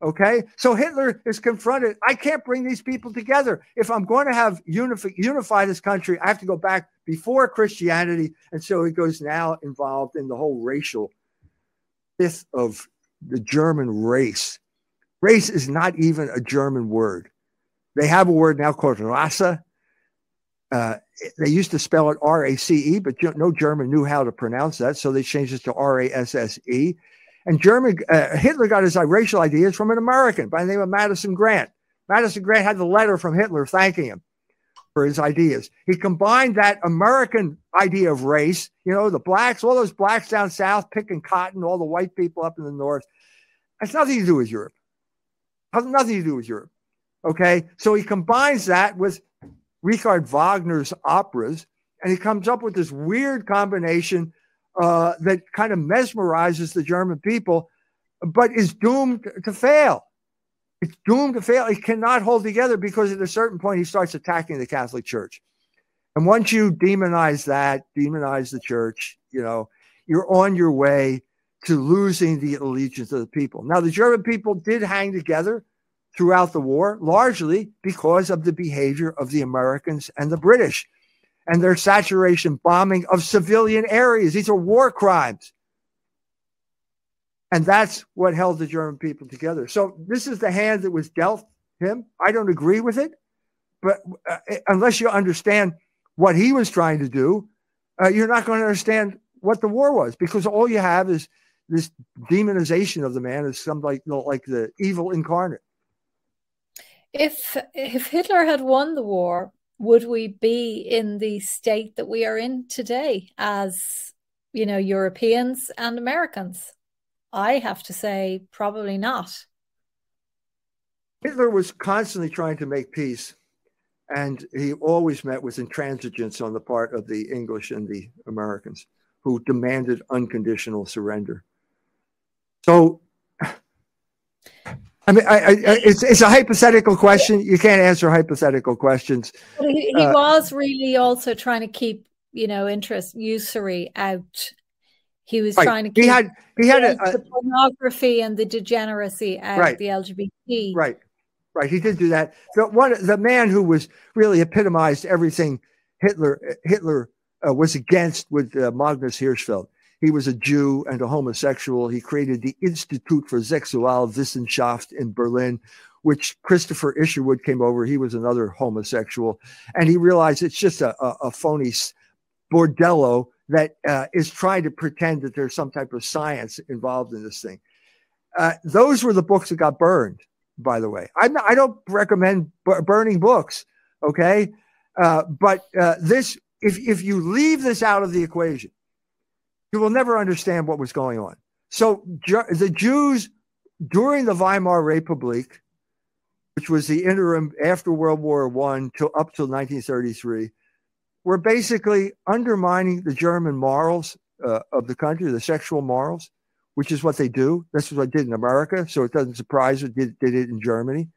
Okay, so Hitler is confronted. I can't bring these people together. If I'm going to have unify, unify this country, I have to go back before Christianity, and so he goes now involved in the whole racial fifth of the German race. Race is not even a German word. They have a word now called Rasse. Uh, they used to spell it R A C E, but no German knew how to pronounce that, so they changed it to R A S S E. And German uh, Hitler got his racial ideas from an American by the name of Madison Grant. Madison Grant had the letter from Hitler thanking him for his ideas. He combined that American idea of race, you know, the blacks, all those blacks down south picking cotton, all the white people up in the north. It's nothing to do with Europe. Has nothing to do with Europe. Okay. So he combines that with Richard Wagner's operas, and he comes up with this weird combination uh, that kind of mesmerizes the German people, but is doomed to fail it's doomed to fail. It cannot hold together because at a certain point he starts attacking the Catholic Church. And once you demonize that, demonize the church, you know, you're on your way to losing the allegiance of the people. Now, the German people did hang together throughout the war, largely because of the behavior of the Americans and the British and their saturation bombing of civilian areas. These are war crimes. And that's what held the German people together. So this is the hand that was dealt him. I don't agree with it, but uh, unless you understand what he was trying to do, uh, you're not going to understand what the war was because all you have is this demonization of the man as some like like the evil incarnate. If if Hitler had won the war, would we be in the state that we are in today as you know, Europeans and Americans? I have to say, probably not. Hitler was constantly trying to make peace, and he always met with intransigence on the part of the English and the Americans who demanded unconditional surrender. So, I mean, I, I, it's, it's a hypothetical question. You can't answer hypothetical questions. He, he uh, was really also trying to keep, you know, interest usury out. He was right. trying to keep he had he had a, the pornography and the degeneracy out right. the LGBT. Right, right. He did do that. The one, the man who was really epitomized everything Hitler Hitler uh, was against with uh, Magnus Hirschfeld. He was a Jew and a homosexual. He created the Institute for Sexualwissenschaft in Berlin, which Christopher Isherwood came over. He was another homosexual. And he realized it's just a, a, a phony bordello that uh, is trying to pretend that there's some type of science involved in this thing. Uh, those were the books that got burned, by the way. I'm not, I don't recommend b- burning books, okay? Uh, but uh, this, if, if you leave this out of the equation, you will never understand what was going on. So the Jews during the Weimar Republic, which was the interim after World War One to up till 1933, were basically undermining the German morals uh, of the country, the sexual morals, which is what they do. This is what they did in America, so it doesn't surprise it did, did it in Germany.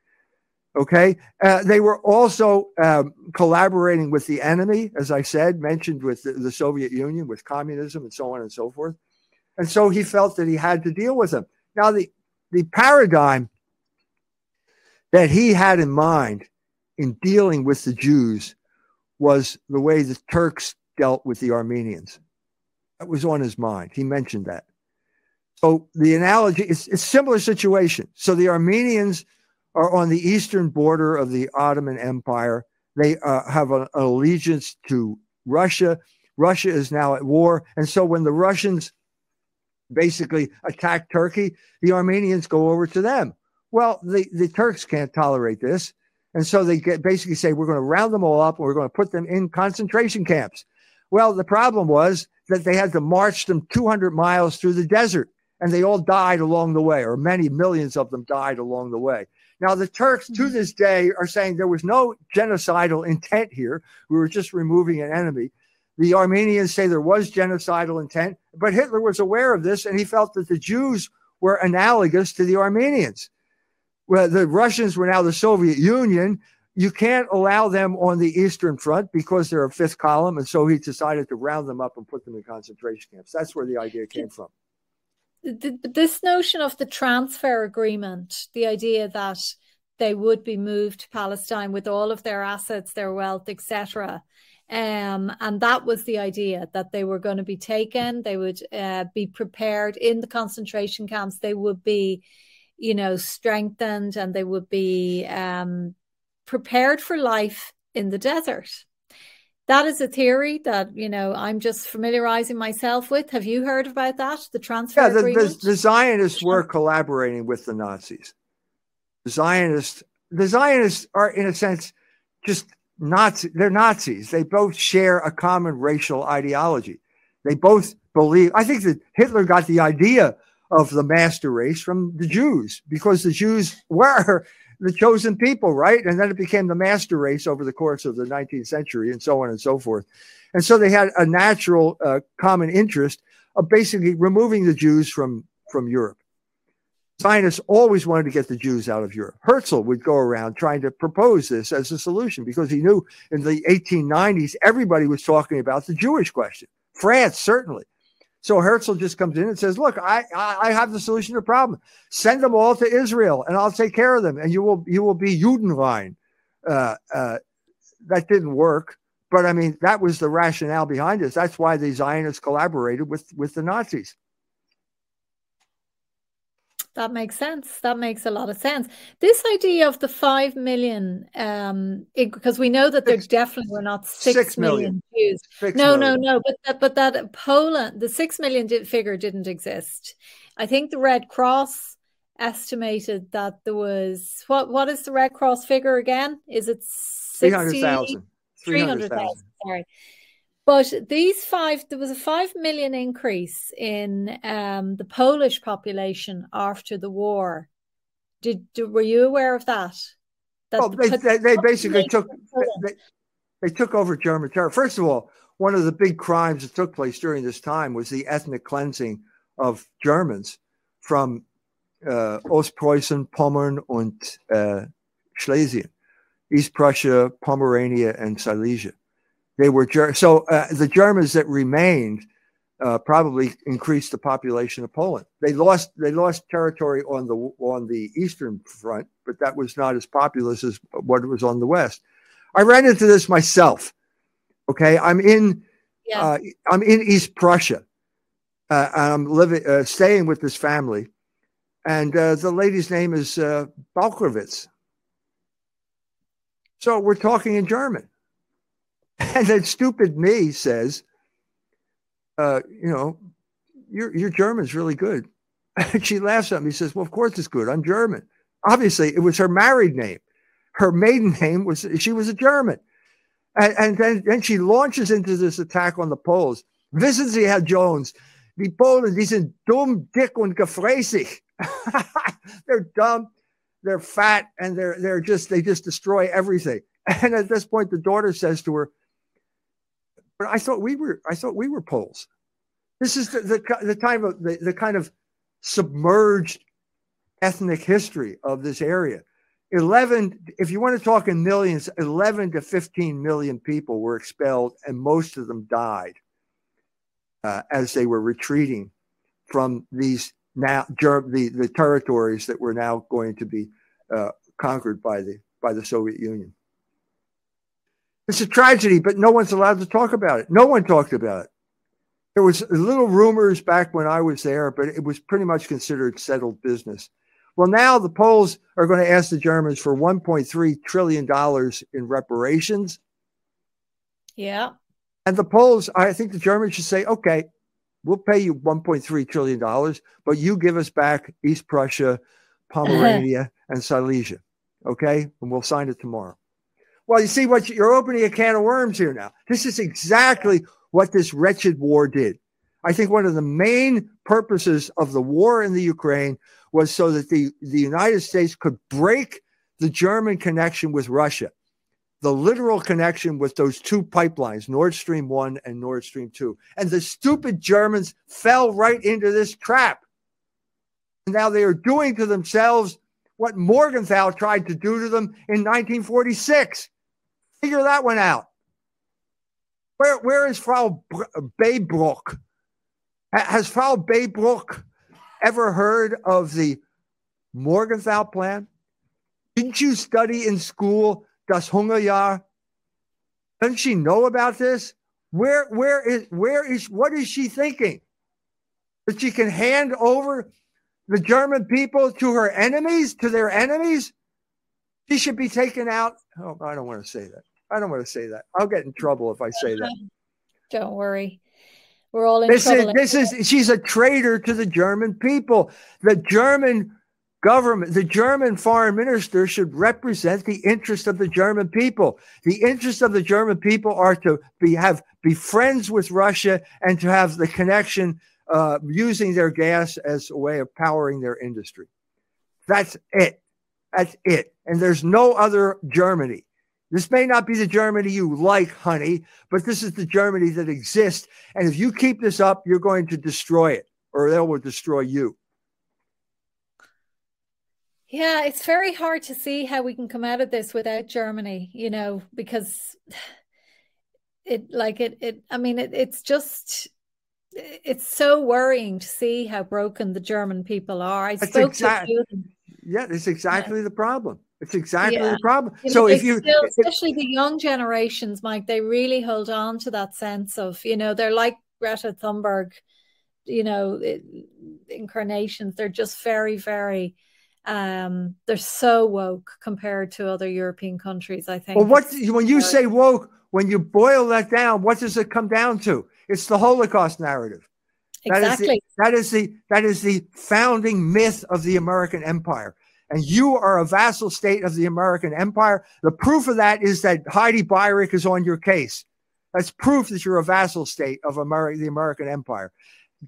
Okay. Uh, they were also um, collaborating with the enemy, as I said, mentioned with the, the, Soviet Union, with communism, and so on and so forth. And so he felt that he had to deal with them. Now, the, the paradigm that he had in mind in dealing with the Jews was the way the Turks dealt with the Armenians. That was on his mind. He mentioned that. So the analogy is a similar situation. So the Armenians are on the eastern border of the Ottoman Empire. They uh, have an allegiance to Russia. Russia is now at war. And so when the Russians basically attack Turkey, the Armenians go over to them. Well, the, the Turks can't tolerate this. And so they get, basically say, we're going to round them all up and we're going to put them in concentration camps. Well, the problem was that they had to march them 200 miles through the desert and they all died along the way, or many millions of them died along the way. Now, the Turks to mm-hmm. this day are saying there was no genocidal intent here. We were just removing an enemy. The Armenians say there was genocidal intent, but Hitler was aware of this and he felt that the Jews were analogous to the Armenians. Well, the Russians were now the Soviet Union. You can't allow them on the Eastern Front because they're a fifth column. And so he decided to round them up and put them in concentration camps. That's where the idea came from this notion of the transfer agreement, the idea that they would be moved to Palestine with all of their assets, their wealth, etc. Um, and that was the idea that they were going to be taken, they would uh, be prepared in the concentration camps, they would be, you know, strengthened and they would be um, prepared for life in the desert that is a theory that you know I'm just familiarizing myself with. Have you heard about that? The transfer yeah, the? The, the Zionists were collaborating with the Nazis. The Zionists, the Zionists are in a sense just Nazi. They're Nazis. They both share a common racial ideology. They both believe. I think that Hitler got the idea of the master race from the Jews because the Jews were the chosen people, right? And then it became the master race over the course of the 19th century and so on and so forth. And so they had a natural uh, common interest of basically removing the Jews from, from Europe. Zionists always wanted to get the Jews out of Europe. Herzl would go around trying to propose this as a solution because he knew in the 1890s everybody was talking about the Jewish question. France, certainly. So Herzl just comes in and says, "Look, I, I have the solution to the problem. Send them all to Israel, and I'll take care of them, and you will you will be Judenrein." Uh, uh, that didn't work, but I mean that was the rationale behind this. That's why the Zionists collaborated with with the Nazis. That makes sense. That makes a lot of sense. This idea of the five million, um, because we know that there definitely were not six, six million, million Jews. Six no, million. no, no. But that, but that Poland, the six million figure didn't exist. I think the Red Cross estimated that there was what? What is the Red Cross figure again? Is it three hundred thousand? Three hundred thousand. Sorry. But these five, there was a five million increase in um, the Polish population after the war. Did were you aware of that? that oh, they, they, they basically took they, they took over German territory. First of all, one of the big crimes that took place during this time was the ethnic cleansing of Germans from uh, Ostpreußen, Pommern, and uh, Schlesien, East Prussia, Pomerania, and Silesia. They were so uh, the Germans that remained uh, probably increased the population of Poland. They lost they lost territory on the on the eastern front, but that was not as populous as what was on the west. I ran into this myself. Okay, I'm in yeah. uh, I'm in East Prussia. Uh, I'm living uh, staying with this family, and uh, the lady's name is uh, Balkrovitz. So we're talking in German. [laughs] And then stupid me says, uh, you know, your your German's really good. And [laughs] she laughs at me, says, Well, of course it's good. I'm German. Obviously, it was her married name. Her maiden name was she was a German. And, and then, then she launches into this attack on the Poles. Wissen Sie, Herr Jones, die Polen, die sind dumm, dick und gefräßig. [laughs] they're dumb, they're fat, and they're they're just they just destroy everything. And at this point, the daughter says to her, but I thought we were I thought we were Poles. This is the the, the time of the, the kind of submerged ethnic history of this area. 11 if you want to talk in millions 11 to 15 million people were expelled and most of them died uh, as they were retreating from these now the, the territories that were now going to be uh, conquered by the by the Soviet Union. It's a tragedy, but no one's allowed to talk about it. No one talked about it. There was little rumors back when I was there, but it was pretty much considered settled business. Well, now the Poles are going to ask the Germans for 1.3 trillion dollars in reparations. Yeah. And the Poles, I think the Germans should say, okay, we'll pay you 1.3 trillion dollars, but you give us back East Prussia, Pomerania, [laughs] and Silesia. Okay, and we'll sign it tomorrow. Well, you see what you're opening a can of worms here now. This is exactly what this wretched war did. I think one of the main purposes of the war in the Ukraine was so that the, the United States could break the German connection with Russia, the literal connection with those two pipelines, Nord Stream 1 and Nord Stream 2. And the stupid Germans fell right into this trap. Now they are doing to themselves what Morgenthau tried to do to them in 1946. Figure that one out. Where, where is Frau Baerbock? Has Frau Baerbock ever heard of the Morgenthau plan? Didn't you study in school Das Hungerjahr? Doesn't she know about this? Where, where is, where is, what is she thinking? That she can hand over the German people to her enemies, to their enemies? She should be taken out. Oh, I don't want to say that. I don't want to say that. I'll get in trouble if I say that. [laughs] Don't worry. We're all in this trouble. Is, this is she's a traitor to the German people. The German government, the German foreign minister should represent the interest of the German people. The interest of the German people are to be have be friends with Russia and to have the connection uh, using their gas as a way of powering their industry. That's it. That's it. And there's no other Germany. This may not be the Germany you like, honey, but this is the Germany that exists. And if you keep this up, you're going to destroy it, or they will destroy you. Yeah, it's very hard to see how we can come out of this without Germany, you know, because it like it it I mean it, it's just it's so worrying to see how broken the German people are. I That's spoke exact, to Yeah, it's exactly yeah. the problem. It's exactly yeah. the problem. So if you, still, especially the young generations, Mike, they really hold on to that sense of, you know, they're like Greta Thunberg, you know, incarnations. They're just very, very, um, they're so woke compared to other European countries. I think. Well, what when you say woke, when you boil that down, what does it come down to? It's the Holocaust narrative. Exactly. That is the, that is the that is the founding myth of the American empire and you are a vassal state of the American empire. The proof of that is that Heidi Beirich is on your case. That's proof that you're a vassal state of America, the American Empire.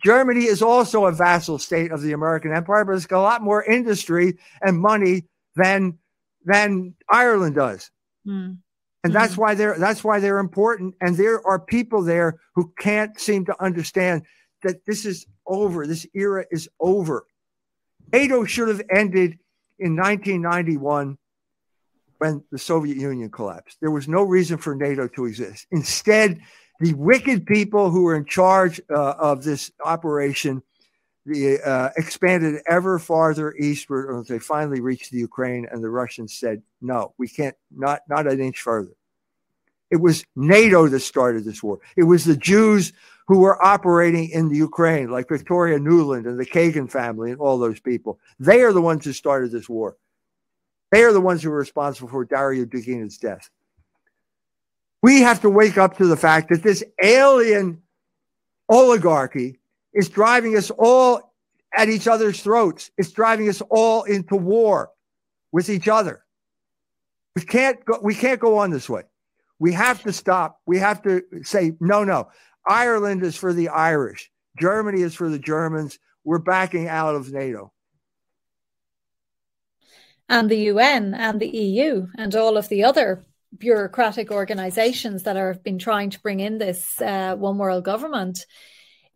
Germany is also a vassal state of the American Empire, but it's got a lot more industry and money than than Ireland does. Mm. And that's why they're that's why they're important. And there are people there who can't seem to understand that this is over. This era is over. NATO should have ended in 1991 when the Soviet Union collapsed. There was no reason for NATO to exist. Instead, the wicked people who were in charge uh, of this operation the, uh, expanded ever farther eastward until they finally reached the Ukraine, and the Russians said, "No, we can't. Not not an inch further." It was NATO that started this war. It was the Jews who were operating in the Ukraine, like Victoria Nuland and the Kagan family and all those people. They are the ones who started this war. They are the ones who were responsible for Darya Dugina's death. We have to wake up to the fact that this alien oligarchy is driving us all at each other's throats. It's driving us all into war with each other. We can't go, we can't go on this way. We have to stop. We have to say, no, no. Ireland is for the Irish. Germany is for the Germans. We're backing out of NATO. And the UN and the EU and all of the other bureaucratic organizations that have been trying to bring in this uh, one world government.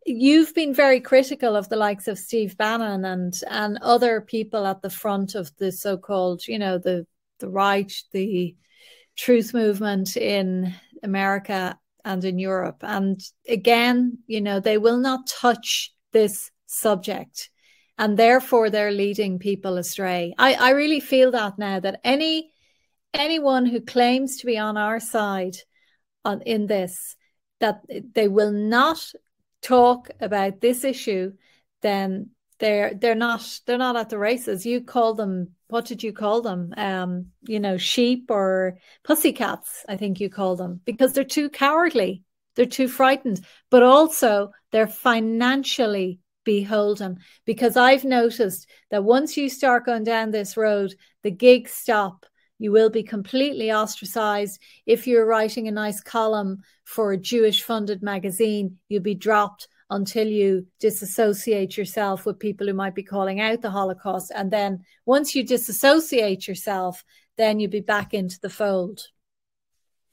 You've been very critical of the likes of Steve Bannon and and other people at the front of the so-called, you know, the the right, the truth movement in America and in Europe. And again, you know, they will not touch this subject. And therefore they're leading people astray. I, I really feel that now that any anyone who claims to be on our side on in this, that they will not talk about this issue, then they're they're not they're not at the races. You call them what did you call them? Um, you know, sheep or pussycats, I think you call them, because they're too cowardly, they're too frightened, but also they're financially beholden. Because I've noticed that once you start going down this road, the gigs stop. You will be completely ostracized. If you're writing a nice column for a Jewish funded magazine, you'll be dropped until you disassociate yourself with people who might be calling out the Holocaust. And then once you disassociate yourself, then you'll be back into the fold.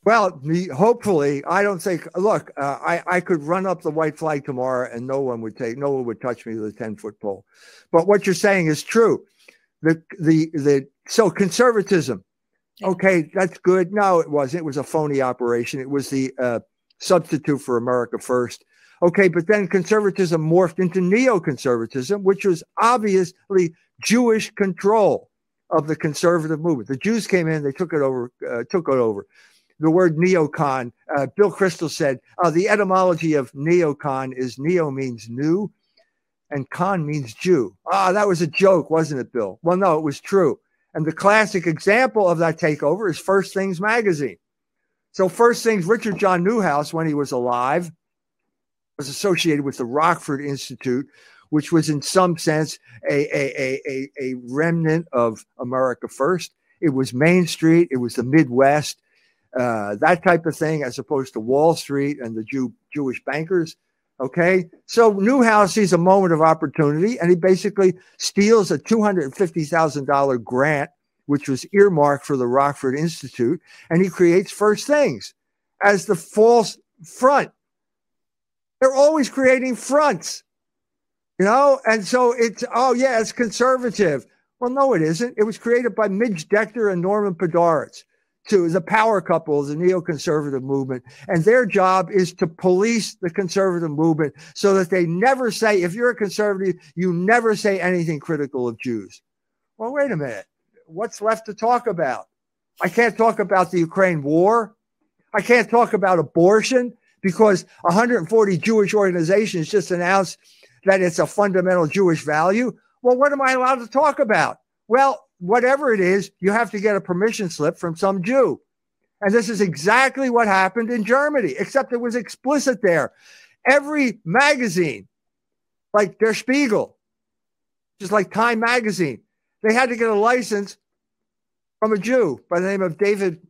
Well, hopefully, I don't think. Look, uh, I I could run up the white flag tomorrow, and no one would take, no one would touch me with a ten foot pole. But what you're saying is true. The the the so conservatism. Okay, that's good. No, it wasn't. It was a phony operation. It was the uh, substitute for America First. Okay, but then conservatism morphed into neoconservatism, which was obviously Jewish control of the conservative movement. The Jews came in, they took it over, uh, took it over. The word neocon, uh, Bill Kristol said, uh, the etymology of neocon is neo means new and con means Jew. Ah, that was a joke, wasn't it, Bill? Well, no, it was true. And the classic example of that takeover is First Things magazine. So, First Things, Richard John Neuhaus, when he was alive, was associated with the Rockford Institute, which was in some sense a, a, a, a, remnant of America First. It was Main Street, it was the Midwest, uh, that type of thing, as opposed to Wall Street and the Jew, Jewish bankers. Okay. So Neuhaus sees a moment of opportunity and he basically steals a $250,000 grant, which was earmarked for the Rockford Institute, and he creates First Things as the false front they're always creating fronts, you know? And so it's, oh, yeah, it's conservative. Well, no, it isn't. It was created by Midge Decter and Norman Podhoretz, to the power couple the neoconservative movement. And their job is to police the conservative movement so that they never say, if you're a conservative, you never say anything critical of Jews. Well, wait a minute. What's left to talk about? I can't talk about the Ukraine war. I can't talk about abortion because 140 Jewish organizations just announced that it's a fundamental Jewish value. Well, what am I allowed to talk about? Well, whatever it is, you have to get a permission slip from some Jew. And this is exactly what happened in Germany, except it was explicit there. Every magazine, like Der Spiegel, just like Time magazine, they had to get a license from a Jew by the name of David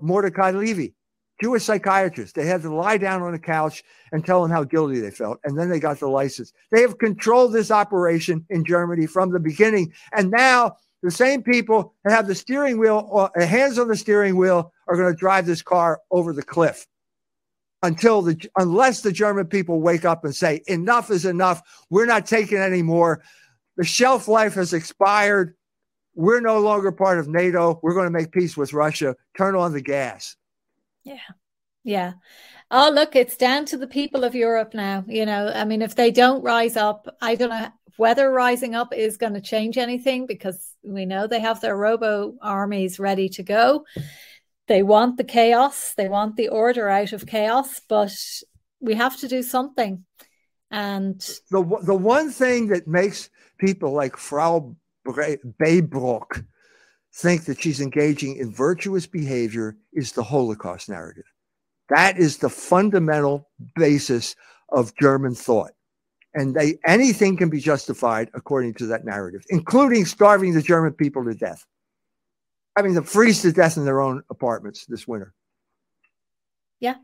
Mordecai Levy. Jewish psychiatrists. They had to lie down on a couch and tell them how guilty they felt. And then they got the license. They have controlled this operation in Germany from the beginning. And now the same people that have the steering wheel, or hands on the steering wheel, are going to drive this car over the cliff until the unless the German people wake up and say enough is enough. We're not taking any more. The shelf life has expired. We're no longer part of NATO. We're going to make peace with Russia. Turn on the gas. Yeah. Yeah. Oh, look, it's down to the people of Europe now. You know, I mean, if they don't rise up, I don't know whether rising up is going to change anything because we know they have their robo armies ready to go. They want the chaos, they want the order out of chaos, but we have to do something. And the, the one thing that makes people like Frau Baerbock think that she's engaging in virtuous behavior is the Holocaust narrative. That is the fundamental basis of German thought. And they, anything can be justified according to that narrative, including starving the German people to death. Having them freeze to death in their own apartments this winter. Yeah,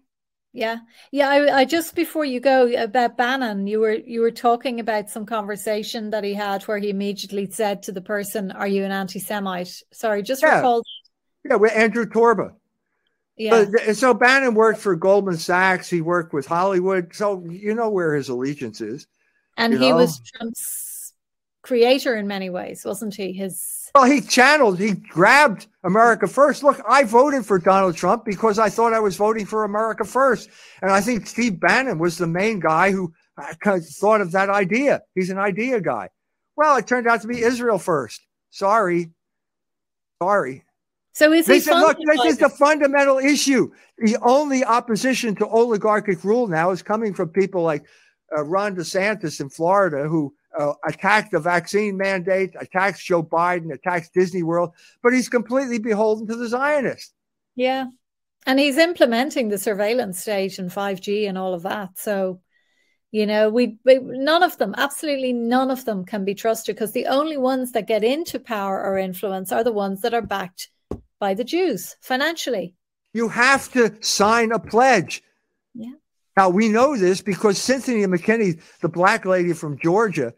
yeah, yeah. I, I, just before you go uh, about Bannon, you were you were talking about some conversation that he had where he immediately said to the person, "Are you an anti-Semite?" Sorry, just yeah. recall. Yeah, with Andrew Torba. Yeah. But, uh, so Bannon worked for Goldman Sachs. He worked with Hollywood. So you know where his allegiance is. And he know? was Trump's creator in many ways, wasn't he? His well, he channeled, he grabbed America first. Look, I voted for Donald Trump because I thought I was voting for America first. And I think Steve Bannon was the main guy who uh, thought of that idea. He's an idea guy. Well, it turned out to be Israel first. Sorry. Sorry. So is this, he look, this is the fundamental issue. The only opposition to oligarchic rule now is coming from people like uh, Ron DeSantis in Florida, who uh, attacked the vaccine mandate, attacks Joe Biden, attacks Disney World, but he's completely beholden to the Zionists. Yeah. And he's implementing the surveillance state and 5G and all of that. So, you know, we, we none of them, absolutely none of them can be trusted because the only ones that get into power or influence are the ones that are backed by the Jews financially. You have to sign a pledge. Yeah. Now, we know this because Cynthia McKinney, the black lady from Georgia,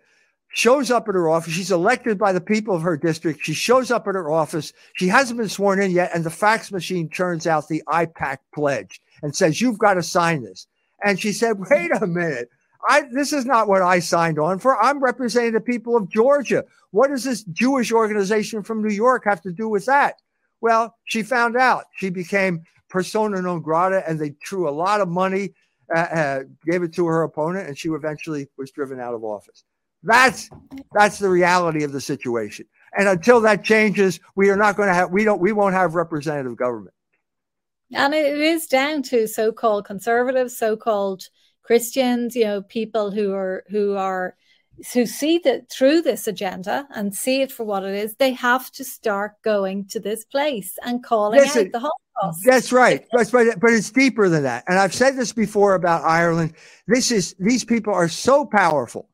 shows up at her office. She's elected by the people of her district. She shows up at her office. She hasn't been sworn in yet. And the fax machine turns out the AIPAC pledge and says, You've got to sign this. And she said, Wait a minute. I, this is not what I signed on for. I'm representing the people of Georgia. What does this Jewish organization from New York have to do with that? Well, she found out. She became persona non grata, and they threw a lot of money uh, uh, gave it to her opponent, and she eventually was driven out of office. That's that's the reality of the situation. And until that changes, we are not going to have we don't we won't have representative government. And it is down to so-called conservatives, so-called Christians, you know, people who are who are who see that through this agenda and see it for what it is, they have to start going to this place and calling Listen, out the whole that's right. That's right. But it's deeper than that. And I've said this before about Ireland. This is these people are so powerful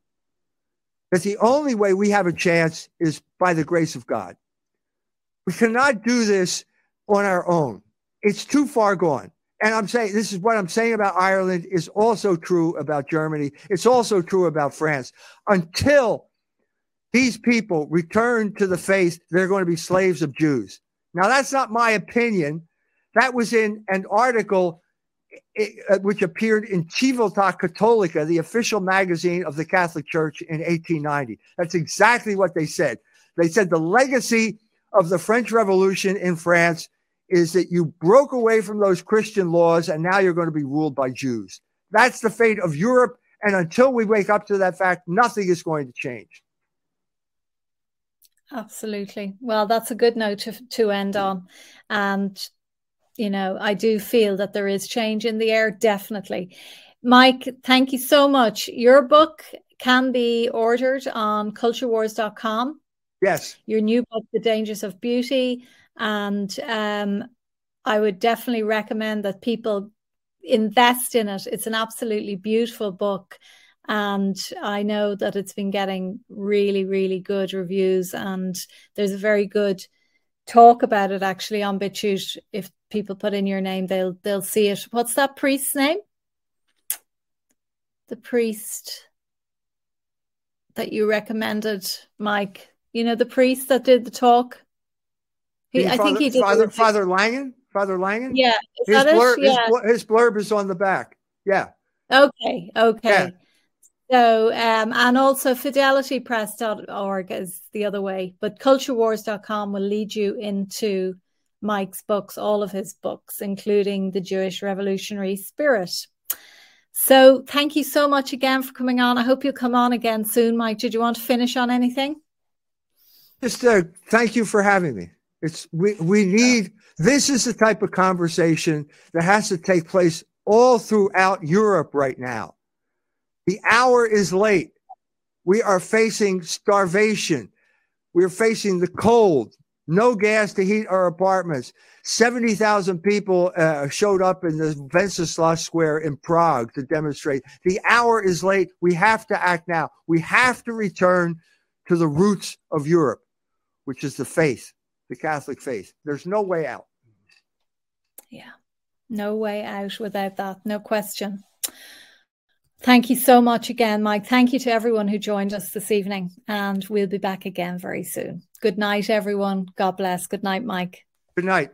that the only way we have a chance is by the grace of God. We cannot do this on our own. It's too far gone. And I'm saying this is what I'm saying about Ireland is also true about Germany. It's also true about France. Until these people return to the faith, they're going to be slaves of Jews. Now, that's not my opinion. That was in an article which appeared in Civiltà Cattolica, the official magazine of the Catholic Church in 1890. That's exactly what they said. They said the legacy of the French Revolution in France is that you broke away from those Christian laws and now you're going to be ruled by Jews. That's the fate of Europe. And until we wake up to that fact, nothing is going to change. Absolutely. Well, that's a good note to, to end on. And you know, I do feel that there is change in the air, definitely. Mike, thank you so much. Your book can be ordered on culturewars.com. Yes. Your new book, The Dangers of Beauty. And um, I would definitely recommend that people invest in it. It's an absolutely beautiful book. And I know that it's been getting really, really good reviews. And there's a very good talk about it actually on BitChute. If people put in your name, they'll they'll see it. What's that priest's name? The priest that you recommended, Mike. You know the priest that did the talk. He, I think he did. Father, Father Langen. Father Langen. Yeah, his blurb, yeah. His, his blurb is on the back. Yeah. Okay. Okay. Yeah. So, um, and also fidelitypress.org is the other way, but culturewars.com will lead you into Mike's books, all of his books, including The Jewish Revolutionary Spirit. So, thank you so much again for coming on. I hope you'll come on again soon, Mike. Did you want to finish on anything? Just uh, thank you for having me. It's we we need this is the type of conversation that has to take place all throughout Europe right now the hour is late. We are facing starvation. We're facing the cold, no gas to heat our apartments. 70,000 people uh, showed up in the Wenceslas Square in Prague to demonstrate. The hour is late. We have to act now. We have to return to the roots of Europe, which is the faith, the Catholic faith. There's no way out. Yeah, no way out without that, no question. Thank you so much again, Mike. Thank you to everyone who joined us this evening, and we'll be back again very soon. Good night, everyone. God bless. Good night, Mike. Good night.